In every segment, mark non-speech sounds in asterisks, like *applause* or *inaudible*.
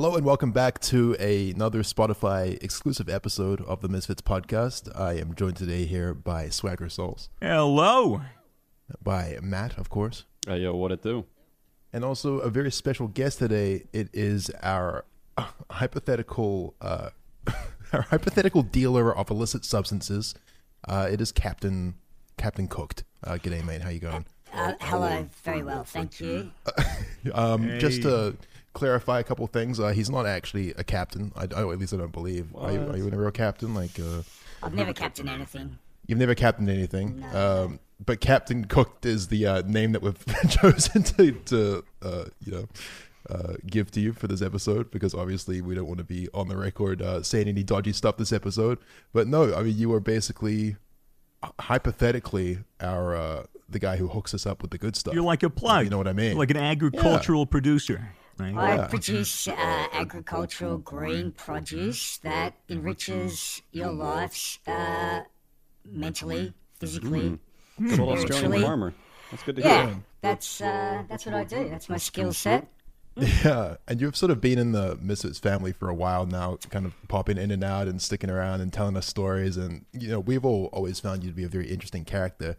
Hello and welcome back to a, another Spotify exclusive episode of the Misfits podcast. I am joined today here by Swagger Souls, Hello. by Matt, of course, Hey, yo, what it do? and also a very special guest today. It is our uh, hypothetical, uh, *laughs* our hypothetical dealer of illicit substances. Uh, it is Captain Captain Cooked. Uh, g'day, mate. How you going? Uh, hello, very well, thank you. *laughs* Um, Just Hey. to clarify a couple things, uh, he's not actually a captain. I, I- at least I don't believe. Are you, are you a real captain? Like. Uh, I've never captained anything. You've never captained anything, No. um, but Captain Cooked is the uh, name that we've *laughs* chosen to, to uh, you know, uh, give to you for this episode because obviously we don't want to be on the record uh, saying any dodgy stuff this episode. But no, I mean you are basically, uh, hypothetically, our uh, the guy who hooks us up with the good stuff. You're like a plug. You know what I mean? Like an agricultural producer. Right? I Yeah. produce uh, agricultural green produce that enriches your lives uh, mentally, physically. Good old Australian Spiritually. farmer. That's good to Yeah, hear. that's uh, that's what I do. That's my skill set. Yeah, and you've sort of been in the Misfits family for a while now, kind of popping in and out and sticking around and telling us stories. And you know, we've all always found you to be a very interesting character.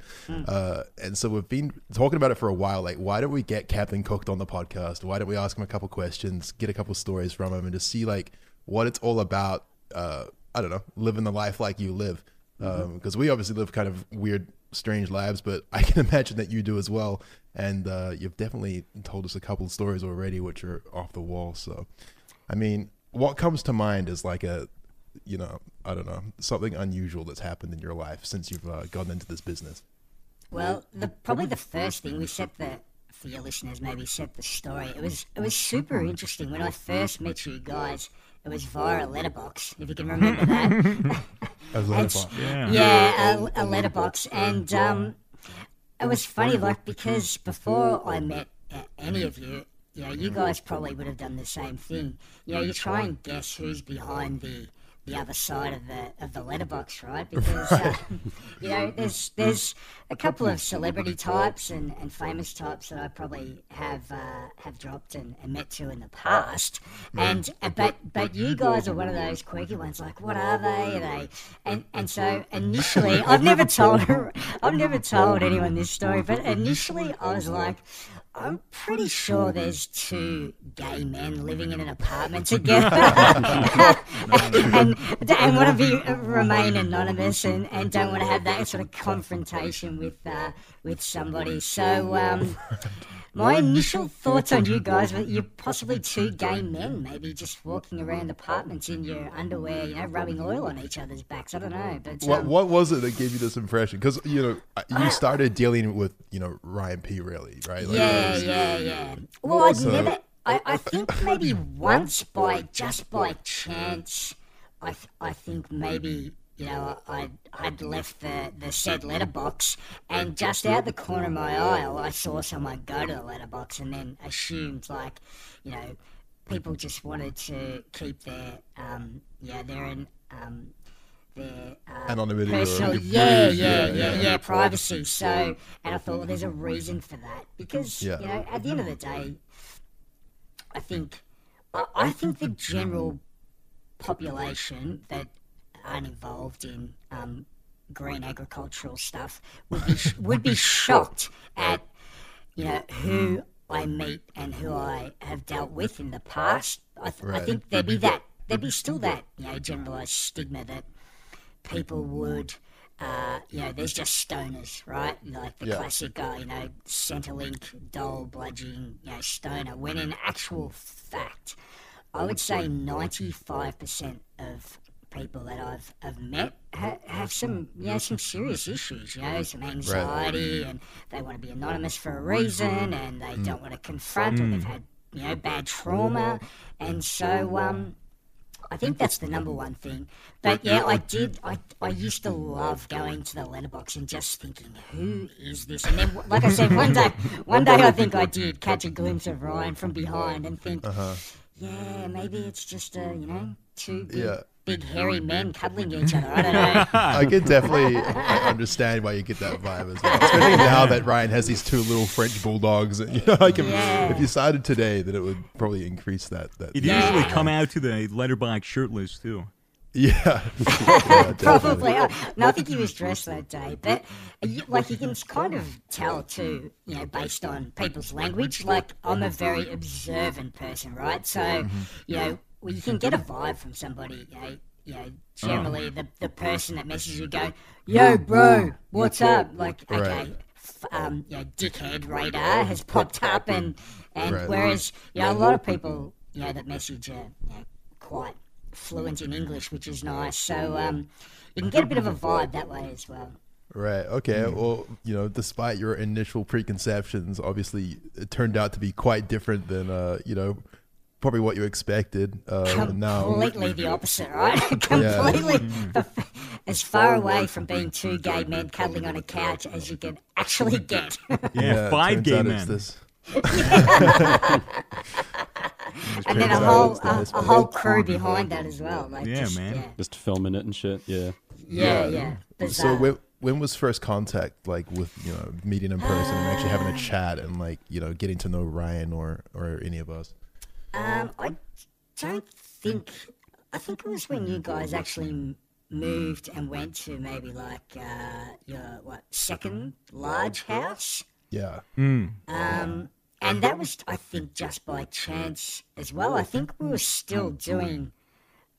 Uh, and so we've been talking about it for a while. Like, why don't we get Captain Cooked on the podcast? Why don't we ask him a couple questions, get a couple stories from him, and just see like what it's all about? Uh, I don't know, living the life like you live. Because we obviously live kind of weird, strange lives, but I can *laughs* imagine that you do as well. And uh, you've definitely told us a couple of stories already, which are off the wall. So, I mean, what comes to mind is like a, you know, I don't know, something unusual that's happened in your life since you've uh, gotten into this business. Well, the probably the first thing we set the for your listeners maybe set the story. It was it was super interesting when I first met you guys. It was via a letterbox, if you can remember that. *laughs* As It's- Yeah. yeah, a, a letterbox, and um, it was funny, like because before I met uh, any of you, you know, you guys probably would have done the same thing. You know, you try and guess who's behind the the other side of the of the letterbox, right? Because uh, *laughs* you know, there's there's a couple of celebrity types and, and famous types that I probably have uh, have dropped and, and met to in the past, and uh, but but you guys are one of those quirky ones. Like, what are they? Are they? And and so initially, *laughs* *laughs* I've never told I've never told anyone this story, but initially I was like. I'm pretty sure there's two gay men living in an apartment together *laughs* *laughs* and, *laughs* and want to be remain anonymous and, and don't want to have that sort of confrontation with uh, with somebody. So um, my initial thoughts on you guys were you're possibly two gay men, maybe just walking around apartments in your underwear, you know, rubbing oil on each other's backs. I don't know, but What um, what was it that gave you this impression? Because you know you started dealing with you know Ryan P. Really, right? Like, yeah, yeah, yeah. Well, I'd never. I, I think maybe once by just by chance, I th- I think maybe you know I I'd left the the said letterbox, and just out the corner of my eye, I saw someone go to the letterbox, and then assumed like, you know, people just wanted to keep their um yeah their in um their uh, Anonymity or- personal yeah, yeah, yeah, yeah, privacy. So, and I thought, well, there's a reason for that because Yeah. you know, at the end of the day, I think, I, I think the general population that aren't involved in um, green agricultural stuff would be *laughs* would be shocked at you know who I meet and who I have dealt with in the past. I, th- I think there'd be that there'd be still that you know generalized stigma that people would. Uh, you know, there's just stoners, right? Like the Yeah. classic, uh, you know, Centrelink, doll, bludgeon, you know, stoner. When in actual fact, I would say 95% of people that I've, have met ha- have some, you know, some serious issues, you know, some anxiety, and they want to be anonymous for a reason, and they don't want to confront, or they've had, you know, bad trauma, and so, um, I think that's the number one thing. But yeah, I did. I, I used to love going to the letterbox and just thinking, who is this? And then, *laughs* like I said, one day, one day I think I did catch a glimpse of Ryan from behind and think, yeah, uh-huh. maybe it's just a you know two mm-hmm. big, Yeah. Big hairy men cuddling *laughs* each other. I don't know. I can definitely I understand why you get that vibe as well. Especially *laughs* now that Ryan has these two little French bulldogs. And, *laughs* you know, like if, Yeah. if you started today, then it would probably increase that. that He'd Yeah. usually come out to the letterbox shirtless too. yeah. yeah definitely. Probably. Uh, no, I think he was dressed that day. But you, like you can kind of tell too, you know, based on people's language. Like I'm a very observant person, right? So, you know, well, you can get a vibe from somebody. You know, you know generally the the person that messages you go, "Yo, bro, what's up?" Like, okay. Um, you know, dickhead *laughs* radar has popped up, and and whereas you know a lot of people you know that message are you know, quite fluent in English, which is nice. So um, you can get a bit of a vibe that way as well. Right. Okay. Well, you know, despite your initial preconceptions, obviously it turned out to be quite different than, uh, you know, probably what you expected. Uh, now, Completely the opposite, right? *laughs* Completely *laughs* the, as far away from being two gay men cuddling on a couch as you can actually *laughs* get. Yeah, it five turns gay men. This, and then a whole a, a whole crew behind that as well. Like Yeah, just, man. Yeah, Just filming it and shit. Yeah. yeah, yeah. so Bizarre. when, when was first contact like with you know meeting in person and actually having a *sighs* chat and like you know getting to know Ryan or or any of us? Um, I don't think. I think it was when you guys actually moved and went to maybe like uh, your what second large house. Yeah. Um, and that was, I think, just by chance as well. I think we were still doing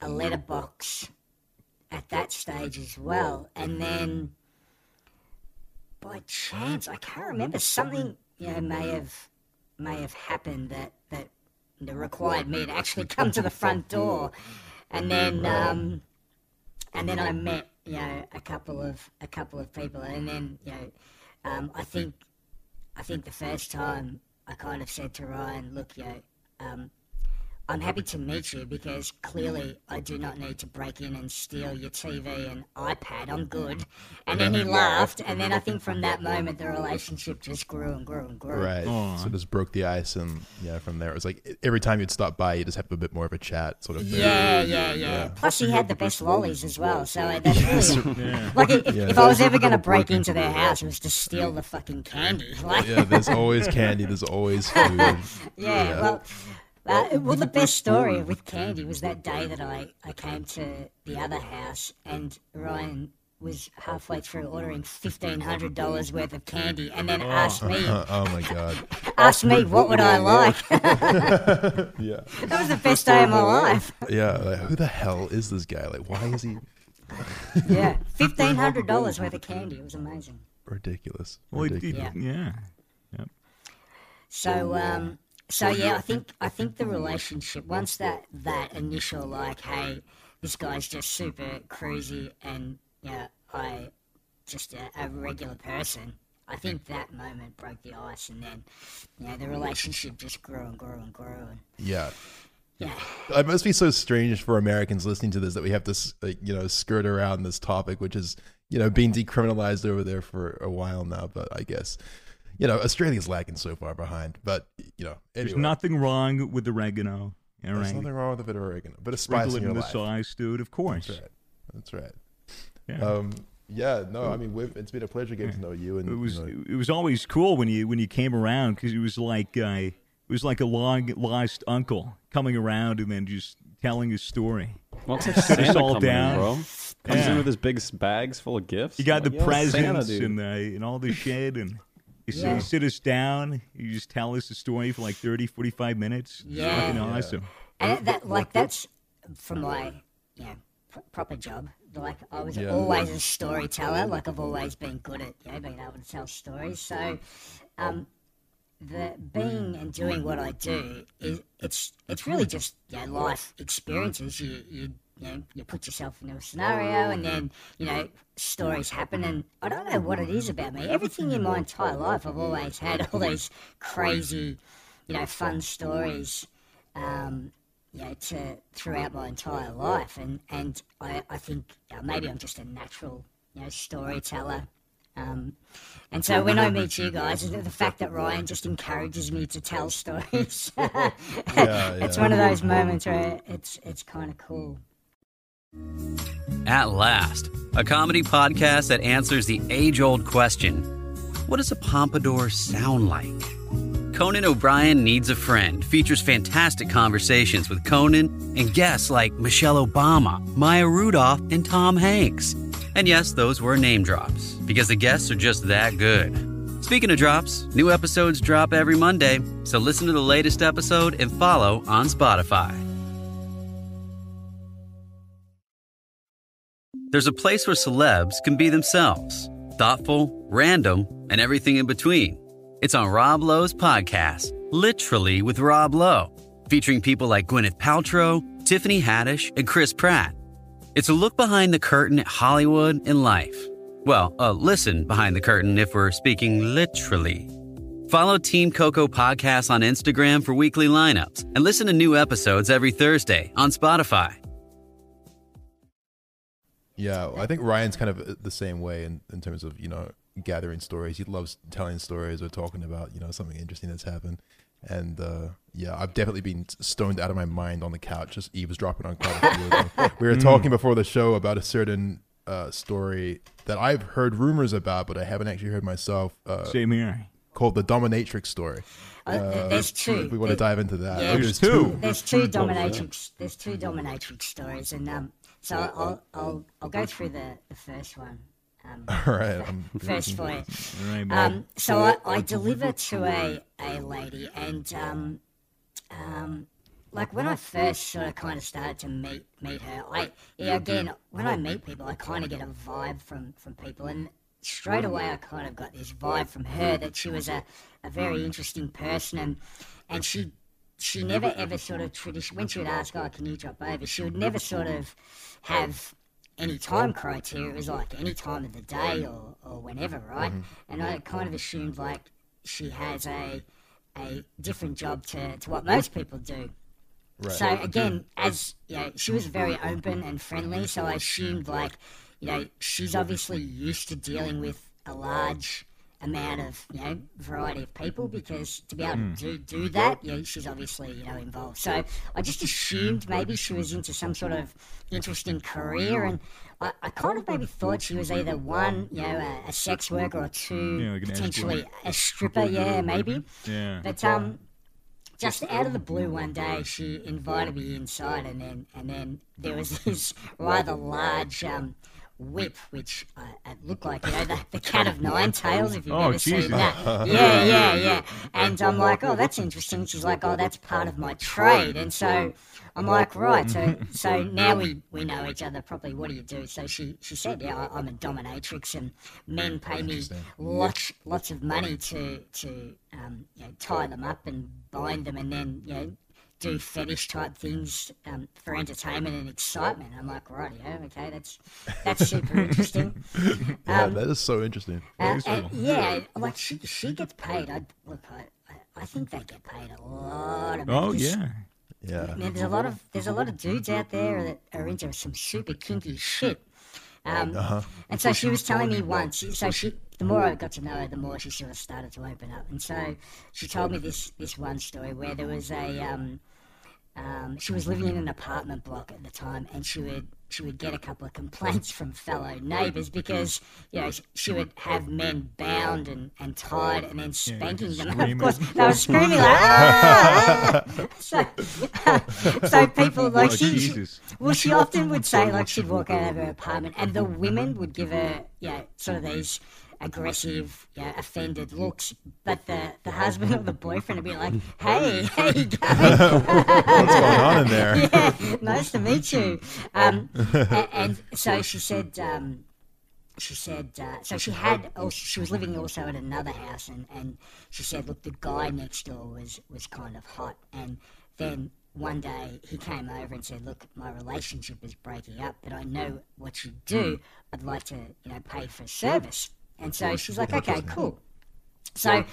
a letterbox at that stage as well. And then by chance, I can't remember, something you know, may have may have happened that, that that required me to actually come to the front door. And then um, and then I met, you know, a couple of a couple of people and then, you know, um, I think I think the first time I kind of said to Ryan, look, yo, um, I'm happy to meet you because clearly I do not need to break in and steal your TV and iPad. I'm good. And then he laughed, and then I think from that moment the relationship just grew and grew and grew. Right. Aw. So just broke the ice and yeah, from there it was like every time you'd stop by, you just have a bit more of a chat sort of thing. Yeah, yeah, yeah. Plus, he had the best lollies as well, so that's really *laughs* *laughs* Yeah. like if, Yeah. if I was ever going to break into their house, it was to steal the fucking candy. *laughs* Like, Yeah, there's always candy. There's always food. yeah, Yeah. Well, uh, well, the best story with Candy was that day that I, I came to the other house and Ryan was halfway through ordering fifteen hundred dollars worth of candy and then asked me *laughs* oh my god. *laughs* asked me what would I like. *laughs* Yeah. that was the best day of my life. Yeah. Like, who the hell is this guy? Like, why is he Yeah, fifteen hundred dollars worth of candy. It was amazing. ridiculous? Well, it- ridiculous. it- yeah. So um so yeah, I think I think the relationship once that that initial like, hey, this guy's just super crazy, and yeah, I just a, a regular person. I think that moment broke the ice, and then you know the relationship just grew and grew and grew. And, Yeah. yeah, It must be so strange for Americans listening to this that we have to, like, uh, you know, skirt around this topic, which is, you know, being decriminalized over there for a while now. But I guess, you know, Australia's lagging so far behind. But you know, There's nothing wrong with oregano. All there's right. nothing wrong with a bit of oregano, but a Sprinkle spice it in in your the life. sauce, dude. Of course. That's right. That's right. Yeah. Um, yeah, no, I mean, we've, it's been a pleasure getting to know you. And it was you know, it was always cool when you when you came around because it was like uh, it was like a long lost uncle coming around and then just telling his story. Well, it's like us Santa all down. in, bro. Comes Yeah. in with his big bags full of gifts. You got Like, the yo, Santa, presents dude. and uh, and all the shit and. You, sit- Yeah. you sit us down. You just tell us the story for like 30, 45 minutes. Yeah. fucking Yeah. awesome. and that like that's from my yeah, pr- proper job. Like I was Yeah. always a storyteller. Like I've always been good at you know being able to tell stories. So, um, the being and doing what I do is it's it's really just you know, life experiences. You you you know you put yourself into a scenario and then you know stories happen and I don't know what it is about me. Everything in my entire life I've always had all these crazy, you know, fun stories. Um, you know, to throughout my entire life, and and I, I think uh, maybe I'm just a natural, you know, storyteller. Um, and so when I *laughs* meet you guys, the the fact that Ryan just encourages me to tell *laughs* stories, *laughs* it's yeah. one of those moments where it's it's kind of cool. At last, a comedy podcast that answers the age old question what does a pompadour sound like? Conan O'Brien Needs a Friend features fantastic conversations with Conan and guests like Michelle Obama, Maya Rudolph, and Tom Hanks. And yes, those were name drops because the guests are just that good. Speaking of drops, new episodes drop every Monday, so listen to the latest episode and follow on Spotify. There's a place where celebs can be themselves thoughtful, random, and everything in between. It's on Rob Lowe's podcast, Literally with Rob Lowe, featuring people like Gwyneth Paltrow, Tiffany Haddish, and Chris Pratt. It's a look behind the curtain at Hollywood and life. Well, a listen behind the curtain if we're speaking literally. Follow Team Coco Podcast on Instagram for weekly lineups and listen to new episodes every Thursday on Spotify. Yeah, I think Ryan's kind of uh, the same way in, in terms of, you know, gathering stories. He loves telling stories or talking about, you know, something interesting that's happened. And uh, yeah, I've definitely been stoned out of my mind on the couch, just eavesdropping on quite a few of them. *laughs* We were talking before the show about a certain uh, story that I've heard rumors about, but I haven't actually heard myself, uh, Same here. called the Dominatrix story. Uh, there's two. We want to dive into that. Yeah. Oh, There's two. There's two dominatrix. There's two dominatrix stories, and um, so I'll I'll I'll go through the the first one. Um, *laughs* All right. *laughs* I'm, first for you. All right, bud. Um, so I, I deliver to a, a lady, and um, um, like when I first sort of kind of started to meet meet her, I yeah, again when I meet people, I kind of get a vibe from from people, and straight away I kind of got this vibe from her that she was a, a very interesting person, and and she she never ever sort of tradition when she would ask, "Oh, can you drop over?" She would never sort of have any time criteria. It was like any time of the day or, or whenever, mm-hmm. right? Mm-hmm. And I kind of assumed like she has a a different job to, to what most people do. right. So again, as you know, she was very open and friendly, so I assumed like, you know, she's obviously used to dealing with a large amount of you know variety of people because to be able to do, do that, you know, she's obviously you know involved. So I just assumed maybe she was into some sort of interesting career, and I, I kind of maybe thought she was either one, you know, a, a sex worker or two, Yeah, like potentially a stripper, yeah, maybe. yeah. But um, just out of the blue one day, she invited me inside, and then and then *laughs* there was *laughs* this rather large um, whip, which uh, looked like you know the, the cat of nine tails. If you've Oh, ever Jesus. seen that, *laughs* yeah, yeah, yeah. And I'm like, oh, that's interesting. She's like, oh, that's part of my trade, and so. I'm like, right, so *laughs* so now we, we know each other properly. What do you do? So she, she said, yeah, I'm a dominatrix, and men pay me lots lots of money to to um, you know, tie them up and bind them, and then you know do fetish type things um, for entertainment and excitement. I'm like, right, yeah, *laughs* okay, that's that's super interesting. *laughs* yeah, um, that is so interesting. Uh, is and cool. yeah, like she she gets paid. I look, I, I- I think they get paid a lot of money. Oh 'cause yeah. Yeah. Now, there's a lot of there's a lot of dudes out there that are into some super kinky shit. Um, And so she was telling me once. So she, the more I got to know her, the more she sort of started to open up. And so she told me this this one story where there was a um, um, she was living in an apartment block at the time, and she would she would get a couple of complaints from fellow neighbours because you know she would have men bound and, and tied and then spanking them. And of course, they were screaming like ah! ah!" *laughs* so, *laughs* so people like Oh, she, she well, she often would say like she'd walk out of her apartment, and the women would give her, yeah, sort of these aggressive, yeah, offended looks. But the the husband or the *laughs* boyfriend would be like, *laughs* "Hey, how you? *laughs* What's going on in there? yeah, nice to meet you." Um, and, and so she said. Um, she said, uh, so she had, oh, she was living also at another house, and, and she said, look, the guy next door was, was kind of hot. And then one day he came over and said, look, my relationship is breaking up, but I know what you do. I'd like to, you know, pay for service. And so she's like, okay, cool. So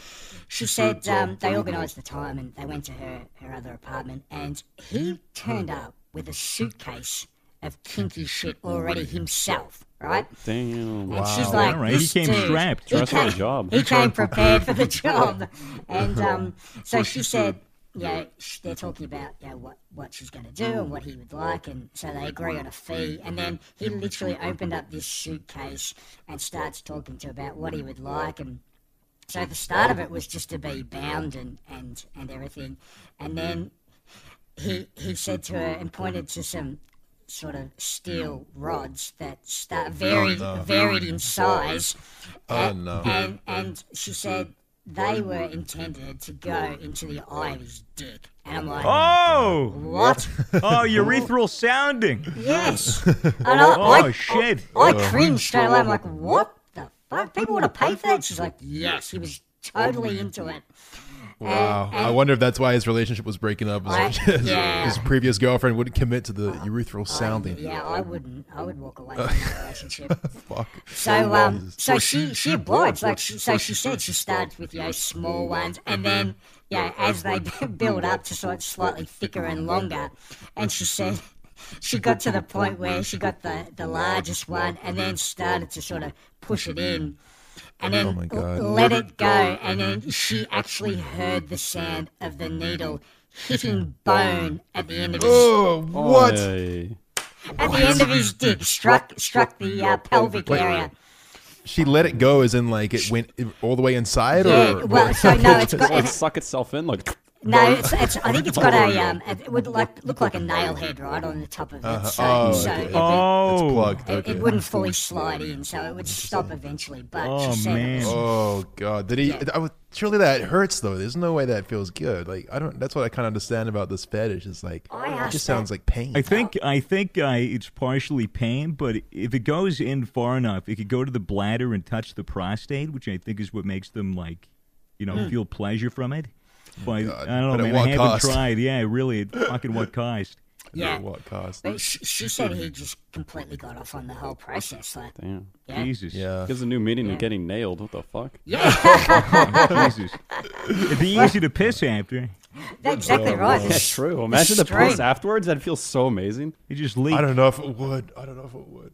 she said um, they organised the time and they went to her, her other apartment, and he turned up with a suitcase of kinky shit already himself, right? Damn. And she's like, All right, he came dude, strapped. He for the came, job. He came prepared for the job, and um, *laughs* so she said, you know, they're talking about you know what what she's going to do and what he would like, and so they agree on a fee, and then he literally opened up this suitcase and starts talking to her about what he would like and. So the start of it was just to be bound and, and, and everything, and then he he said to her and pointed to some sort of steel rods that start varied varied in size. Oh, and. And and she said they were intended to go into the eye of his dick. And I'm like, Oh, what? *laughs* oh, urethral sounding. yes. And I, Oh I, shit. I oh. cringed straight away. I'm like, what the fuck? People want to pay for that? She's like, yes. He was totally into it. Wow. And- I wonder if that's why his relationship was breaking up. I- His, yeah. his previous girlfriend wouldn't commit to the urethral sounding. Yeah, I wouldn't. I would walk away from *laughs* that relationship. *laughs* Fuck. So um, so she she obliged. Like she, so she said she starts with you know small ones, and then you know as they *laughs* build up to sort of slightly thicker and longer, and she said she got to the point where she got the the largest one, and then started to sort of push it in. And then Oh my God. l- let it go, and then she actually heard the sound of the needle hitting bone at the end of his Oh, what? At the end of his dick, struck struck the uh, pelvic area. She let it go as in like it went all the way inside Yeah, or well, so no, it's Does *laughs* got it like suck itself in? Like, no, it's, it's *laughs* I think it's got a um, it would like look like a nail head right on the top of it, so, oh, so okay. it, Oh, it's plugged. it, Okay. it wouldn't fully slide in, so it would stop eventually. But Oh, she man. it Oh god, did he? I would, surely that hurts though. There's no way that feels good. Like I don't. That's what I kind of understand about this fetish. Is like I it asked just sounds like pain. I think I think uh, it's partially pain, but if it goes in far enough, it could go to the bladder and touch the prostate, which I think is what makes them like, you know, feel pleasure from it. But God. I don't know, But man. what I haven't cost? tried. Yeah, really, fucking what cost? *laughs* yeah. At what cost? But she, she said he just completely got off on the whole process. Like, damn. yeah, Jesus. Yeah. Gives a new meaning to getting nailed. What the fuck? Yeah. *laughs* Jesus. It'd be easy to piss after. that's exactly right. Yeah, true. Imagine the Straight. piss afterwards. That'd feel so amazing. You just leak. I don't know if it would. I don't know if it would.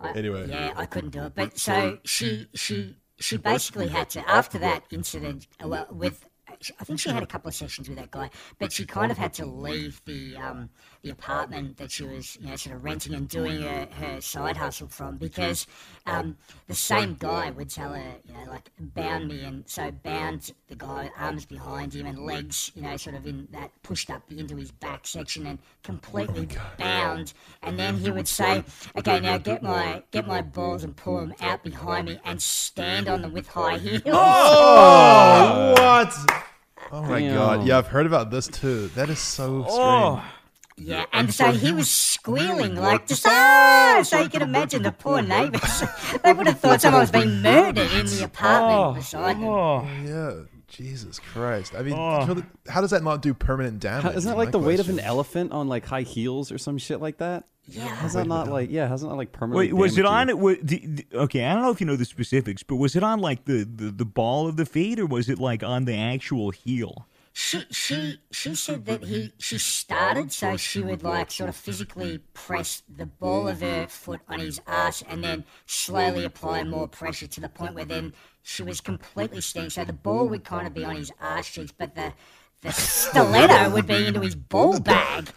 I- Anyway. yeah, I couldn't do it. But so she she she basically had to after that incident. uh, Well, with I think she had a couple of sessions with that guy, but she kind of had to leave the um, the apartment that she was you know sort of renting and doing her, her side hustle from because um, the same guy would tell her you know like bound me and so bound the guy arms behind him and legs you know sort of in that pushed up into his back section and completely bound and then he would say okay now get my get my balls and pull them out behind me and stand on them with high heels *laughs* Oh, what? Oh my Damn. god. Yeah, I've heard about this too. That is so strange. Oh, Yeah, and so he was squealing like just ah! So you can imagine the poor neighbours. *laughs* they would have thought someone was being murdered in the *laughs* apartment beside them. oh. Yeah. Jesus Christ. I mean, Oh. surely- how does that not do permanent damage? How, isn't that is like my the weight of an elephant on like high heels or some shit like that? Yeah, Has that not like yeah? Hasn't that like permanent? Wait, was it on you? it? wa- the- the- Okay, I don't know if you know the specifics, but was it on like the, the, the ball of the feet, or was it like on the actual heel? She she she said that he she started so she would like sort of physically press the ball of her foot on his ass and then slowly apply more pressure to the point where then she was completely standing. So the ball would kind of be on his ass cheeks, but the the *laughs* stiletto would be into his ball bag.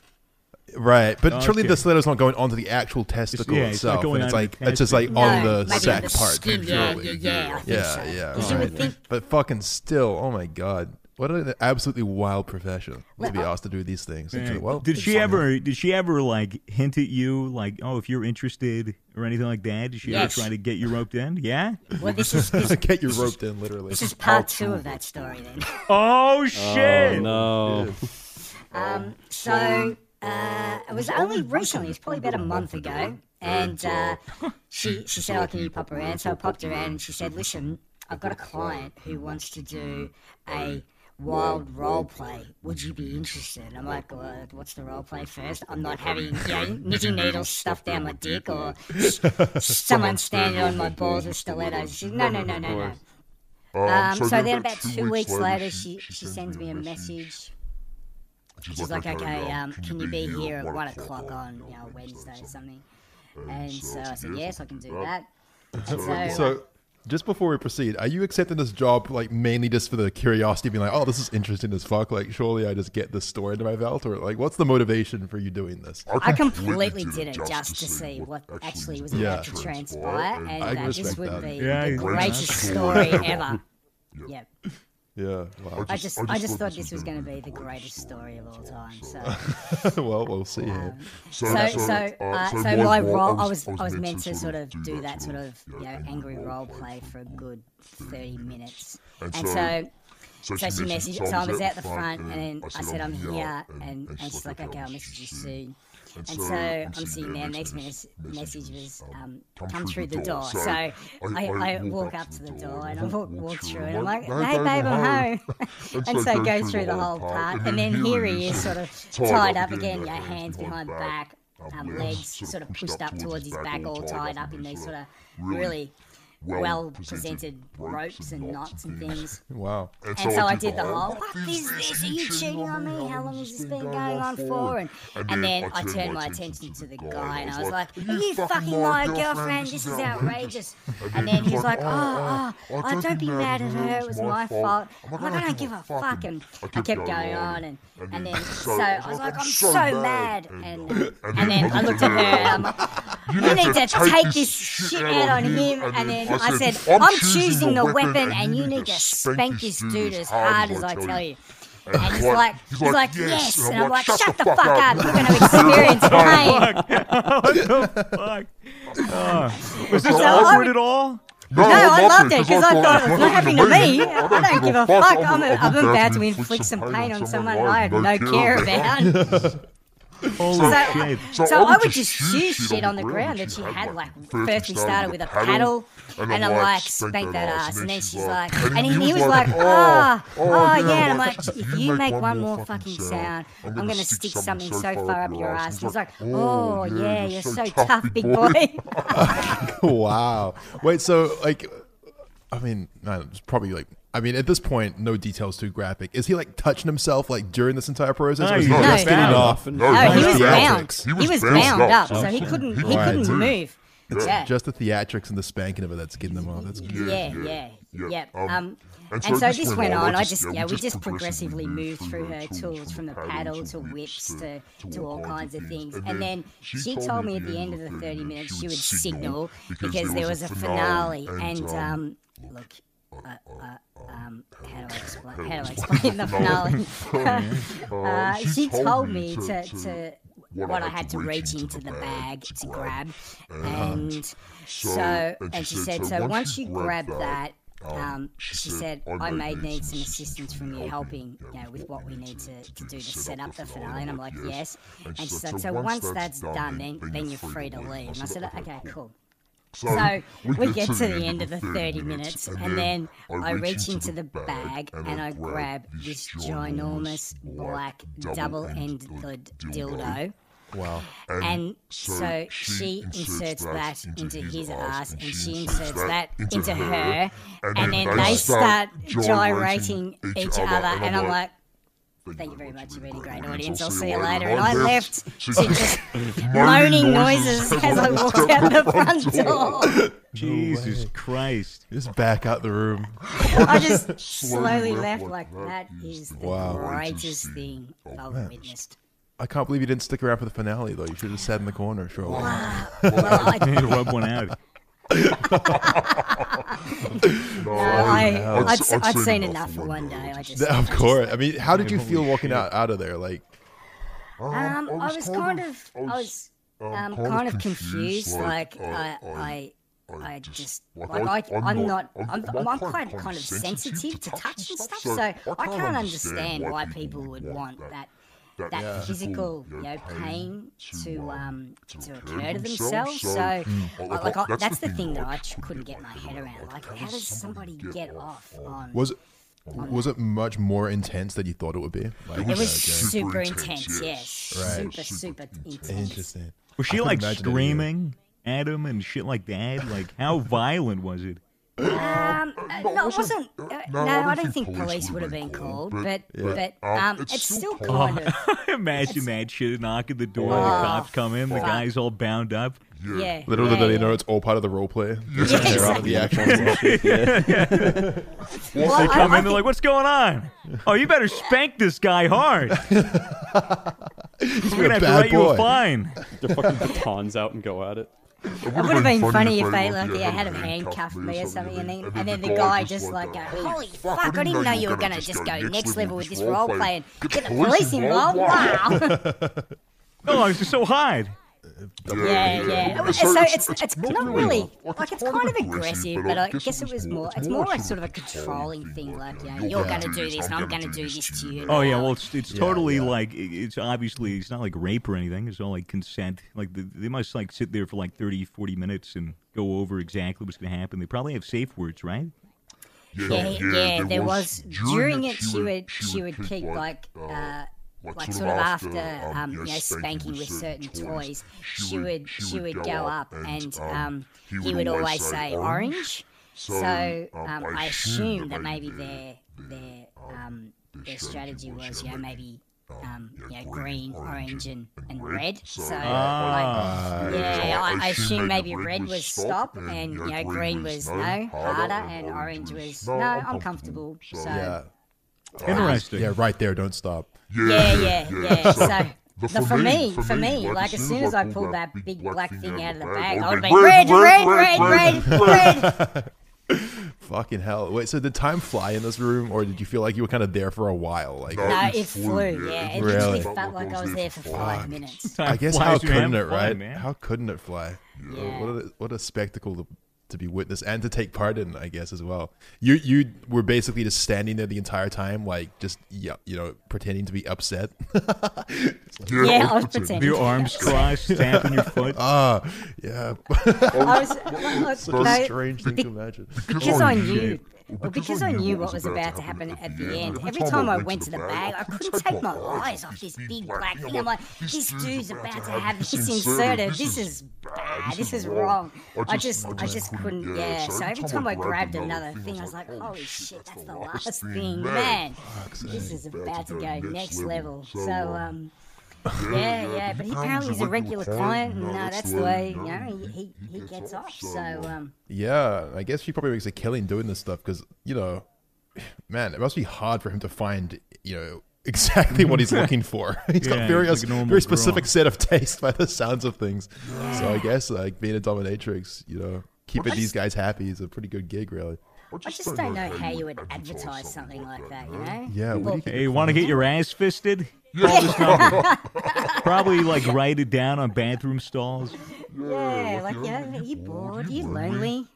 Right, but surely Okay. the stiletto's not going onto the actual testicle yeah, it's not itself. going and it's like it's just like No, on the maybe on sack the part. skin, yeah, yeah, yeah, I think yeah, so. yeah. 'Cause you would alright. think But fucking still, oh my god, what an absolutely wild profession to be asked to do these things. It's well, did she ever? Did she ever like hint at you, like, oh, if you're interested or anything like that? Did she Yes. ever try to get you roped in? Yeah. well this is this, *laughs* get you roped in literally? this is part two of that story then. Oh shit! Oh no! Um, so uh, it was only recently. It's probably about a month ago, and uh, she *laughs* she said, "Oh, can you pop around?" So I popped around, and she said, "Listen, I've got a client who wants to do a." Wild role play. Would you be interested? I'm like, well, what's the role play first? I'm not having you know, *laughs* knitting needles stuffed down my dick or s- someone standing on my balls with stilettos. She, no, no, no, no, no. Um, Um, so, then about two, weeks later, she, she sends me a message. she's like, okay, um, can you be here at one o'clock on you know Wednesday or something? And so I said, yes, I can do that. And so, So, just before we proceed, are you accepting this job like mainly just for the curiosity, being like, "Oh, this is interesting as fuck"? Like, surely I just get this story into my belt, or like, what's the motivation for you doing this? I completely did it just to see what actually was Yeah. about to transpire, and I that this would that. be Yeah, the greatest story ever. *laughs* Yeah, Yeah. Wow. I just I just thought this was going to be the greatest story of all time. So. *laughs* *laughs* well, we'll see. here. Um, so, so, uh, so my role, I was, I was meant to sort of do that sort of, you know, angry role play for a good thirty minutes, and so, so she messaged. So I was at the front, and then I said I'm here, and, and she's like, okay, I'll message you soon. And so I'm sitting there. Next mes- message was um, come through the door. So I, I walk up to the door and I walk, walk through and I'm like, hey babe, I'm home. *laughs* and so go through the whole part. And then here he is, sort of tied up again, yeah, hands behind back, um, legs sort of pushed up towards his back, all tied up in these sort of really well presented ropes and knots and things. *laughs* Wow. And so I did the whole, what is this? Are you cheating on me? How long has this been going on for? And, and then I turned my attention to the guy and I was like, are you fucking my girlfriend? This is outrageous. And then he was like, oh oh oh, oh, oh, oh, don't be mad at her. It was my fault. I'm like, I don't give a fuck. And I kept going on. And, and then so I was like, I'm so mad. And, and then I looked at her and I'm like, you need to take this shit out on him. And then I said, I'm choosing the weapon and you need to spank this dude as hard as I tell you. And he's like, he's like, yes. And I'm like, shut the fuck up. You're going to experience pain. what the fuck? Oh. Was this So awkward would- at all? No, I loved it because I thought it was not happening to me. I don't give a fuck. I'm, a, I'm about to inflict some pain on someone I have no care about. Holy So, shit. so I would just shoot shit on the ground that she had. Like first we started with a paddle, and I'm like spank that ass, and then she's like, and he, he was like, ah, oh yeah, and I'm like, if you make one more fucking sound, I'm gonna stick something so far up your ass. And he's like, oh yeah, you're so tough, big boy. *laughs* *laughs* wow. Wait, so like, I mean, no, it's probably like. I mean, at this point, no details too graphic. Is he like touching himself like during this entire process, No, or is he he's just getting off? And- Oh, he was Yeah. bound. He He was was bound up. up, so he couldn't he Right. couldn't move. Yeah. Just the theatrics and the spanking of it that's getting them off. That's good. Yeah, yeah, yeah. Um, Um, and and so so this this went went on, on. I I just- just, yeah, yeah, we we just just progressively progressively moved moved through through her her tools, tools, from the paddle to to whips whips to, to to all kinds of things. And And then then she told me at the end of the 30 minutes she would signal because there was a finale. And, um, look, uh, uh, um, how do I explain? How do I explain the finale? *laughs* uh, she told me to, to what I had to reach into the bag to grab, and so and she said so once you grab that. Um, she said, I may need some assistance from you helping, you know, with what we need to, to do to set up the finale. And I'm like, yes. And she said, so once that's done, then, then you're free to leave. And I said, okay, cool. So we get to the end of the 30 minutes, and then I reach into the bag and I grab this ginormous black double ended dildo. Wow. And so she inserts that into his ass, and she inserts that into her, and then they start gyrating each other. And I'm like, Thank you very much. You've been a great audience. I'll see you later. And I left to just *laughs* *laughs* moaning noises as I walked out the front door. *laughs* Jesus Christ. Just back out the room. I just slowly left like that is the Wow. greatest thing I've witnessed. I can't believe you didn't stick around for the finale though. You should have sat in the corner for a while. Well, I, Need to rub one out. No, I, I'd, s- I'd seen enough for one day. I just, Of course. I mean, how did you feel walking out out of there? Like, Um, I was kind of, I was um, kind of confused. Like, I, I, I just, like, I, I'm not, I'm, I'm quite kind of sensitive to touch and stuff. So I can't understand why people would want that. That physical, you know, pain to um to occur to themselves. So, I- like, I, that's the thing that I just couldn't get my head around. Like, how does somebody get off on? was it was it much more intense than you thought it would be? Like, It was okay. super intense, yes. Right. Super, super intense. interesting. Was she like imagine it either. screaming at him and shit like that? Like, how violent was it? Um, uh, no, it wasn't. Uh, no, I don't think police would have been called, but but um, it's still kind of *laughs* Imagine that shit. Knock at the door, the Oh, cops come in, the guy's all bound up. yeah. Little yeah, did they yeah. know it's all part of the role play. *laughs* *laughs* Yeah, They're out of the action. Well, They come I in, they're like, "What's going on? Oh, you better spank this guy hard. He's We're gonna have to bad write you a boy. fine." Their fucking batons out and go at it. It would have been funny if they like, like yeah, had him handcuffed me or something, and then and then the guy just like, go, "Holy fuck! I didn't know you were gonna just go next level with this role play and get the police involved." Wow. *laughs* Oh, it's just so hard. Yeah, yeah. It's So so- it's it's- it's it's not not really really like- like it's it's kind kind of of aggressive, aggressive, but but I guess it was more it's it's more more like sort of a a controlling controlling thing, thing, like, like yeah, yeah, you're you're gonna gonna do do this, this I'm and I'm gonna gonna do do this this to to you. you. Oh yeah, well, it's it's totally like it's obviously it's not like rape or anything. It's all like consent. Like the, they must like sit there for like 30, 40 minutes and go over exactly what's going to happen. They probably have safe words, right? Yeah, yeah, there was during it she would she would keep like uh like sort of after um you know spanking with certain toys she would she would go up and um he would always say orange so um I assume that maybe their their um their strategy was you know maybe um you know green orange and and red so like yeah, I, I assume maybe red was stop, and you know green was no harder, and orange was no I'm comfortable. So Yeah. Interesting. Yeah, right there. Don't stop. Yeah, yeah, yeah. So. But But for for me- me, for for me, me, like, like as as soon soon as as I I pulled pulled that that big big black thing out of the bag, I I would would've have been, been "Red, red, red, red, red, red, red. Fucking hell. Wait, so did time fly in this room, or did you feel like you were kind of there for a while? Like, No. No, it it flew, flew. yeah. Yeah, it Really? literally Felt felt like like I I was was there there for for five minutes. Time I guess how couldn't it, right? How couldn't it fly? Yeah. What a what a spectacle to, to be witness and to take part in, I guess as well. You you were basically just standing there the entire time, like just yeah, you know, pretending to be upset. *laughs* Yeah, I was pretending. Your arms crossed, stamping your foot. *laughs* Ah, yeah. I was Such a no, strange thing to imagine. *laughs* because I knew. Well, because I knew what was about to happen at the end. Every time I went to the bag, I couldn't take my eyes off this big black thing. I'm like, this dude's about to have this inserted. This is bad. This is wrong. I just, I just couldn't. Yeah. So every time I grabbed another thing, I was like, holy shit, that's the last thing, man. This is about to go next level. So um. Yeah, yeah, but he apparently is a regular client, and uh, that's the way you know he, he, he gets off. So um, Yeah, I guess she probably makes a killing doing this stuff because you know, *sighs* man, it must be hard for him to find you know *laughs* exactly what he's looking for. *laughs* He's Yeah, got very he's like a very specific girl. set of taste by the sounds of things. So I guess like being a dominatrix, you know, keeping these guys happy is a pretty good gig, really. I just don't know how you would advertise something like that. You know? Yeah, what do you Hey, you want to get your ass fisted? Call this number. Probably like write it down on bathroom stalls. Yeah, like you know, are you bored? Are you lonely?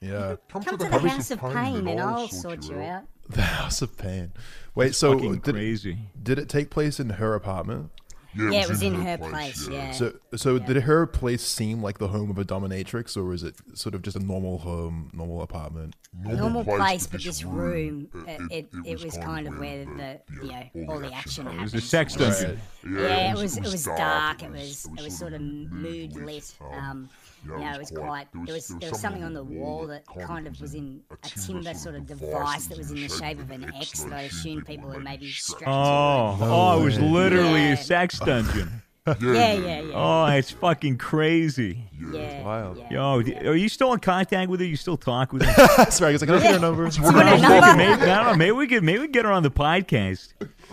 Yeah, Come to the house of pain, and I'll sort you out. the House of Pain. Wait, so did, crazy. did it take place in her apartment? Yeah, it was in her place. Yeah. So, so did her place seem like the home of a dominatrix, or was it sort of just a normal home, normal apartment? normal place, but this room, uh, it, it, was kind of where the you know all the action It happened. was a sex dungeon. Yeah, it was it was dark. It was it was sort of mood lit. Um, you know, it was quite. There was there was something on the wall that kind of was in a timber sort of device that was in the shape of an X that I assume people had maybe strapped Oh, oh, it was literally Yeah. a sex dungeon. *laughs* to it. Yeah, yeah, yeah. Oh, it's fucking crazy. yeah. wild. yeah. Yo, d- are you still in contact with her? You still talk with her? *laughs* Sorry, I was like, can I get her number? Do you want I a was thinking number? maybe, I don't know, maybe we could maybe we get her on the podcast.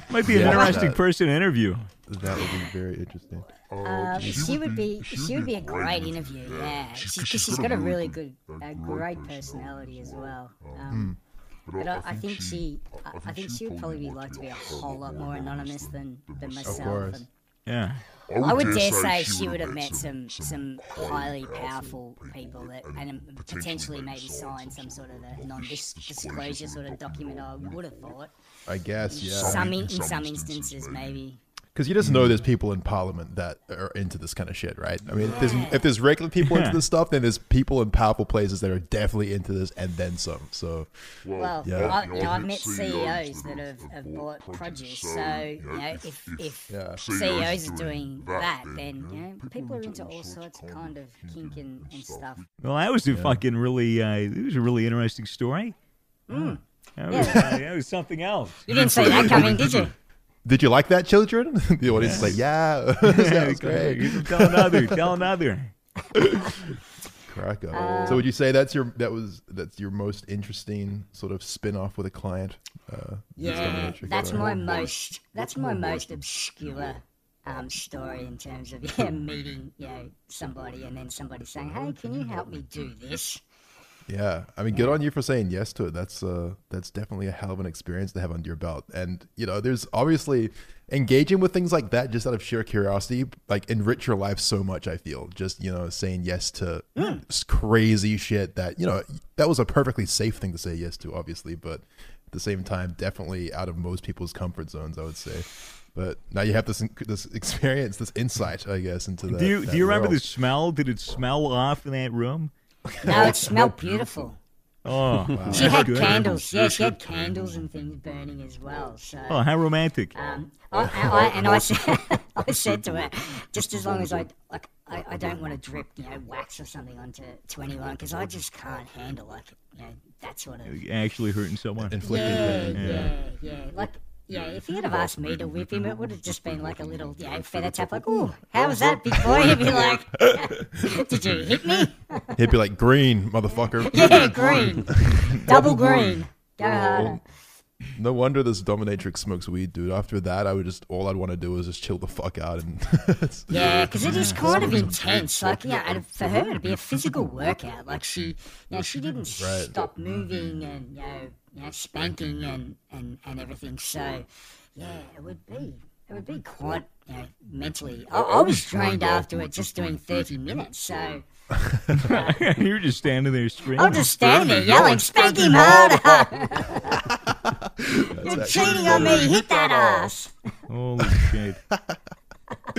Might be an Yeah. interesting That- person to interview. That would be very interesting. Um, she would be she would be a great interview. Yeah, she's because she's got a really good, a great personality as well. Um, but I, I think she, I, I think she would probably be like to be a whole lot more anonymous than than myself. course. And Yeah. I would dare say she would have met some some highly powerful people that and um, potentially maybe signed some sort of a non-disclosure sort of document. I would have thought. I guess, yeah. Some in, in some instances maybe. Because you just know there's people in Parliament that are into this kind of shit, right? I mean, if there's, if there's regular people into this stuff, then there's people in powerful places that are definitely into this, and then some. So, Well, Yeah. I, you know, I've met CEOs that have, have bought produce. So, you know, if, if Yeah. CEOs are doing that, then, you know, people are into all sorts of kind of kink and, and stuff. Well, that was a fucking really, uh, it was a really interesting story. That, was, uh, that was something else. You didn't see that *laughs* coming, did you? Did you like that, children? *laughs* the audience is like, yeah, *laughs* *laughs* that was great. Tell another. Tell another. Crack up. so, would you say that's your that was that's your most interesting sort of spin off with a client? Uh, Yeah, dominatrix that's story? my most that's my most obscure um, story in terms of yeah, meeting you know somebody and then somebody saying, "Hey, can you help me do this?" Yeah, I mean, good on you for saying yes to it. That's uh, that's definitely a hell of an experience to have under your belt. And you know, there's obviously engaging with things like that just out of sheer curiosity, like enrich your life so much. I feel just you know saying yes to s- crazy shit that you know that was a perfectly safe thing to say yes to, obviously, but at the same time, definitely out of most people's comfort zones, I would say. But now you have this this experience, this insight, I guess, into that. Do you that do you remember world. the smell? Did it smell off in that room? *laughs* No, it smelled beautiful. Oh, She had candles. Yeah, she had candles and things burning as well. So. oh, how romantic! Um, I, I, and I said, *laughs* I said to her, just as long as I like, I, I don't want to drip, you know, wax or something onto to anyone because I just can't handle like, you know, that sort of. Actually hurting someone. inflicting Yeah, pain? yeah, yeah. Like, yeah. If he'd have asked me to whip him, it would have just been like a little, you know, feather tap. Like, oh, how was that, big boy? *laughs* He'd be like, *laughs* did you hit me? *laughs* He'd be like, "Green, motherfucker." Yeah, green, double green. Go harder. No wonder this dominatrix smokes weed, dude. After that, I would just all I'd want to do is just chill the fuck out and Yeah, because it is kind of intense. Like, yeah, and for her to be a physical workout. Like she, you know, she didn't Right. stop moving and you know, you know, spanking and, and and everything. So, yeah, it would be it would be quite you know, mentally. I, I was drained after it just doing thirty minutes. So *laughs* you were just standing there screaming. I'm just standing there yelling, "Spank him harder! *laughs* You're cheating on me! Hit that ass!" Holy shit!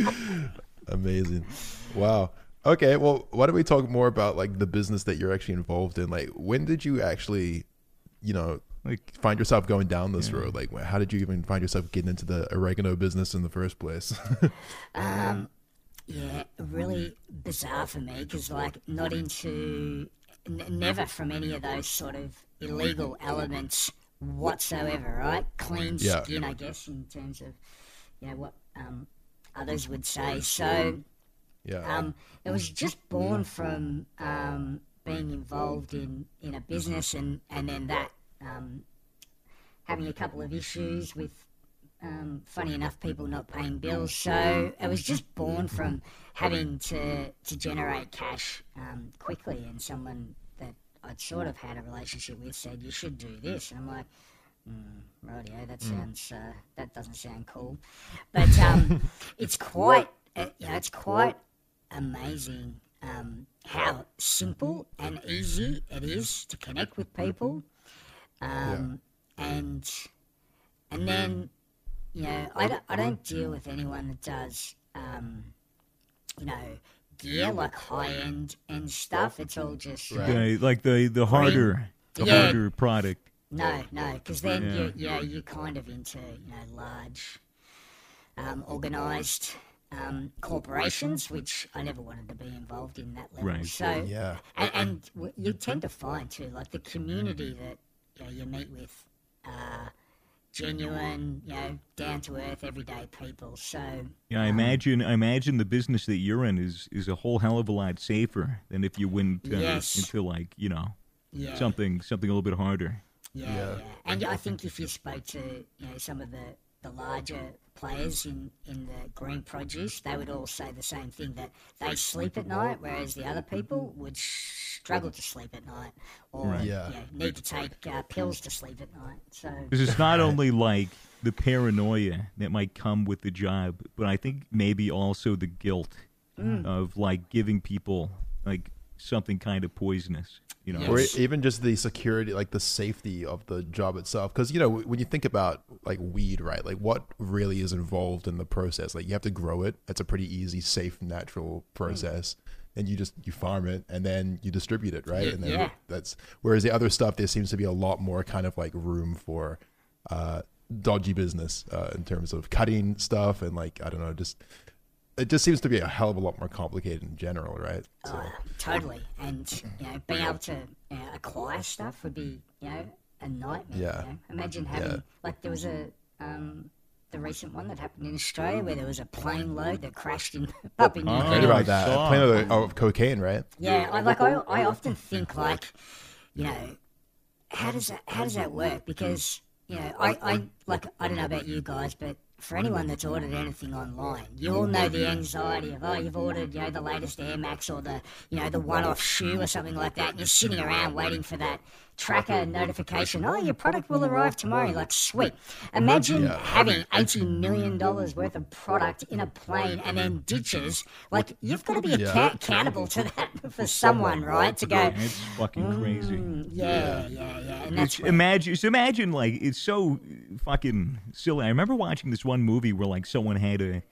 *laughs* amazing. Wow. Okay, well, why don't we talk more about like the business that you're actually involved in? Like, when did you actually, you know, Like, find yourself going down this road? Like, how did you even find yourself getting into the oregano business in the first place? *laughs* Um, yeah, really bizarre for me because, like, not into, n- never from any of those sort of illegal elements whatsoever, right? Clean Yeah. skin, I guess, in terms of, you know, what um, others would say. So, yeah. um, it was just born from um, being involved in, in a business and, and then that um, having a couple of issues with, um, funny enough, people not paying bills. So it was just born from having to, to generate cash um, quickly. And someone that I'd sort of had a relationship with said, You should do this. And I'm like, Mm, rightio, that sounds uh, that doesn't sound cool, but um, *laughs* it's quite uh, you know, it's quite amazing um, how simple and easy it is to connect with people, um, and and then you know I don't, I don't deal with anyone that does um, you know gear like high end and stuff. It's all just uh, the, like the the harder, the Yeah. harder product. No, no, because then you yeah you're kind of into you know large, um, organised um, corporations, which I never wanted to be involved in that level. Right. So yeah. and, and w- you tend to find too, like the community that you, know, you meet with, uh, genuine, you know, down to earth, everyday people. So Yeah, I imagine. I imagine the business that you're in is is a whole hell of a lot safer than if you went uh, Yes. into like you know yeah, something something a little bit harder. Yeah, yeah. And I think if you spoke to you know some of the, the larger players in, in the green produce, they would all say the same thing that they sleep at night, whereas the other people would struggle to sleep at night or Yeah. you know, need to take uh, pills to sleep at night. So Because it's not only like the paranoia that might come with the job, but I think maybe also the guilt Mm. of like giving people like something kind of poisonous. You know, or even just the security like the safety of the job itself. Because you know when you think about like weed right like what really is involved in the process? Like you have to grow it. It's a pretty easy safe natural process. And you just you farm it and then you distribute it right? Yeah, and then yeah. that's whereas the other stuff there seems to be a lot more kind of like room for uh dodgy business uh in terms of cutting stuff and like i don't know just it just seems to be a hell of a lot more complicated in general right so Uh, totally. And you know, being able to you know, acquire stuff would be you know a nightmare. Yeah. You know? Imagine having Yeah. like there was a um, the recent one that happened in Australia where there was a plane load that crashed in *laughs* up in. Oh. Heard New about that a plane of, of cocaine right Yeah, I like I, I often think like, you know, how does that how does that work? Because you know, I, I like I don't know about you guys, but for anyone that's ordered anything online, you all know the anxiety of oh you've ordered you know the latest Air Max or the you know the one-off shoe or something like that, and you're sitting around waiting for that tracker notification. Oh, your product will arrive tomorrow. Like sweet. Imagine having eighty million dollars worth of product in a plane and then ditches. Like you've got to be accountable to that *laughs* for someone, right? To go. it's fucking crazy. "Mm, yeah, yeah, yeah, and that's imagine, just imagine, like it's so fucking silly. I remember watching this one movie where like someone had a.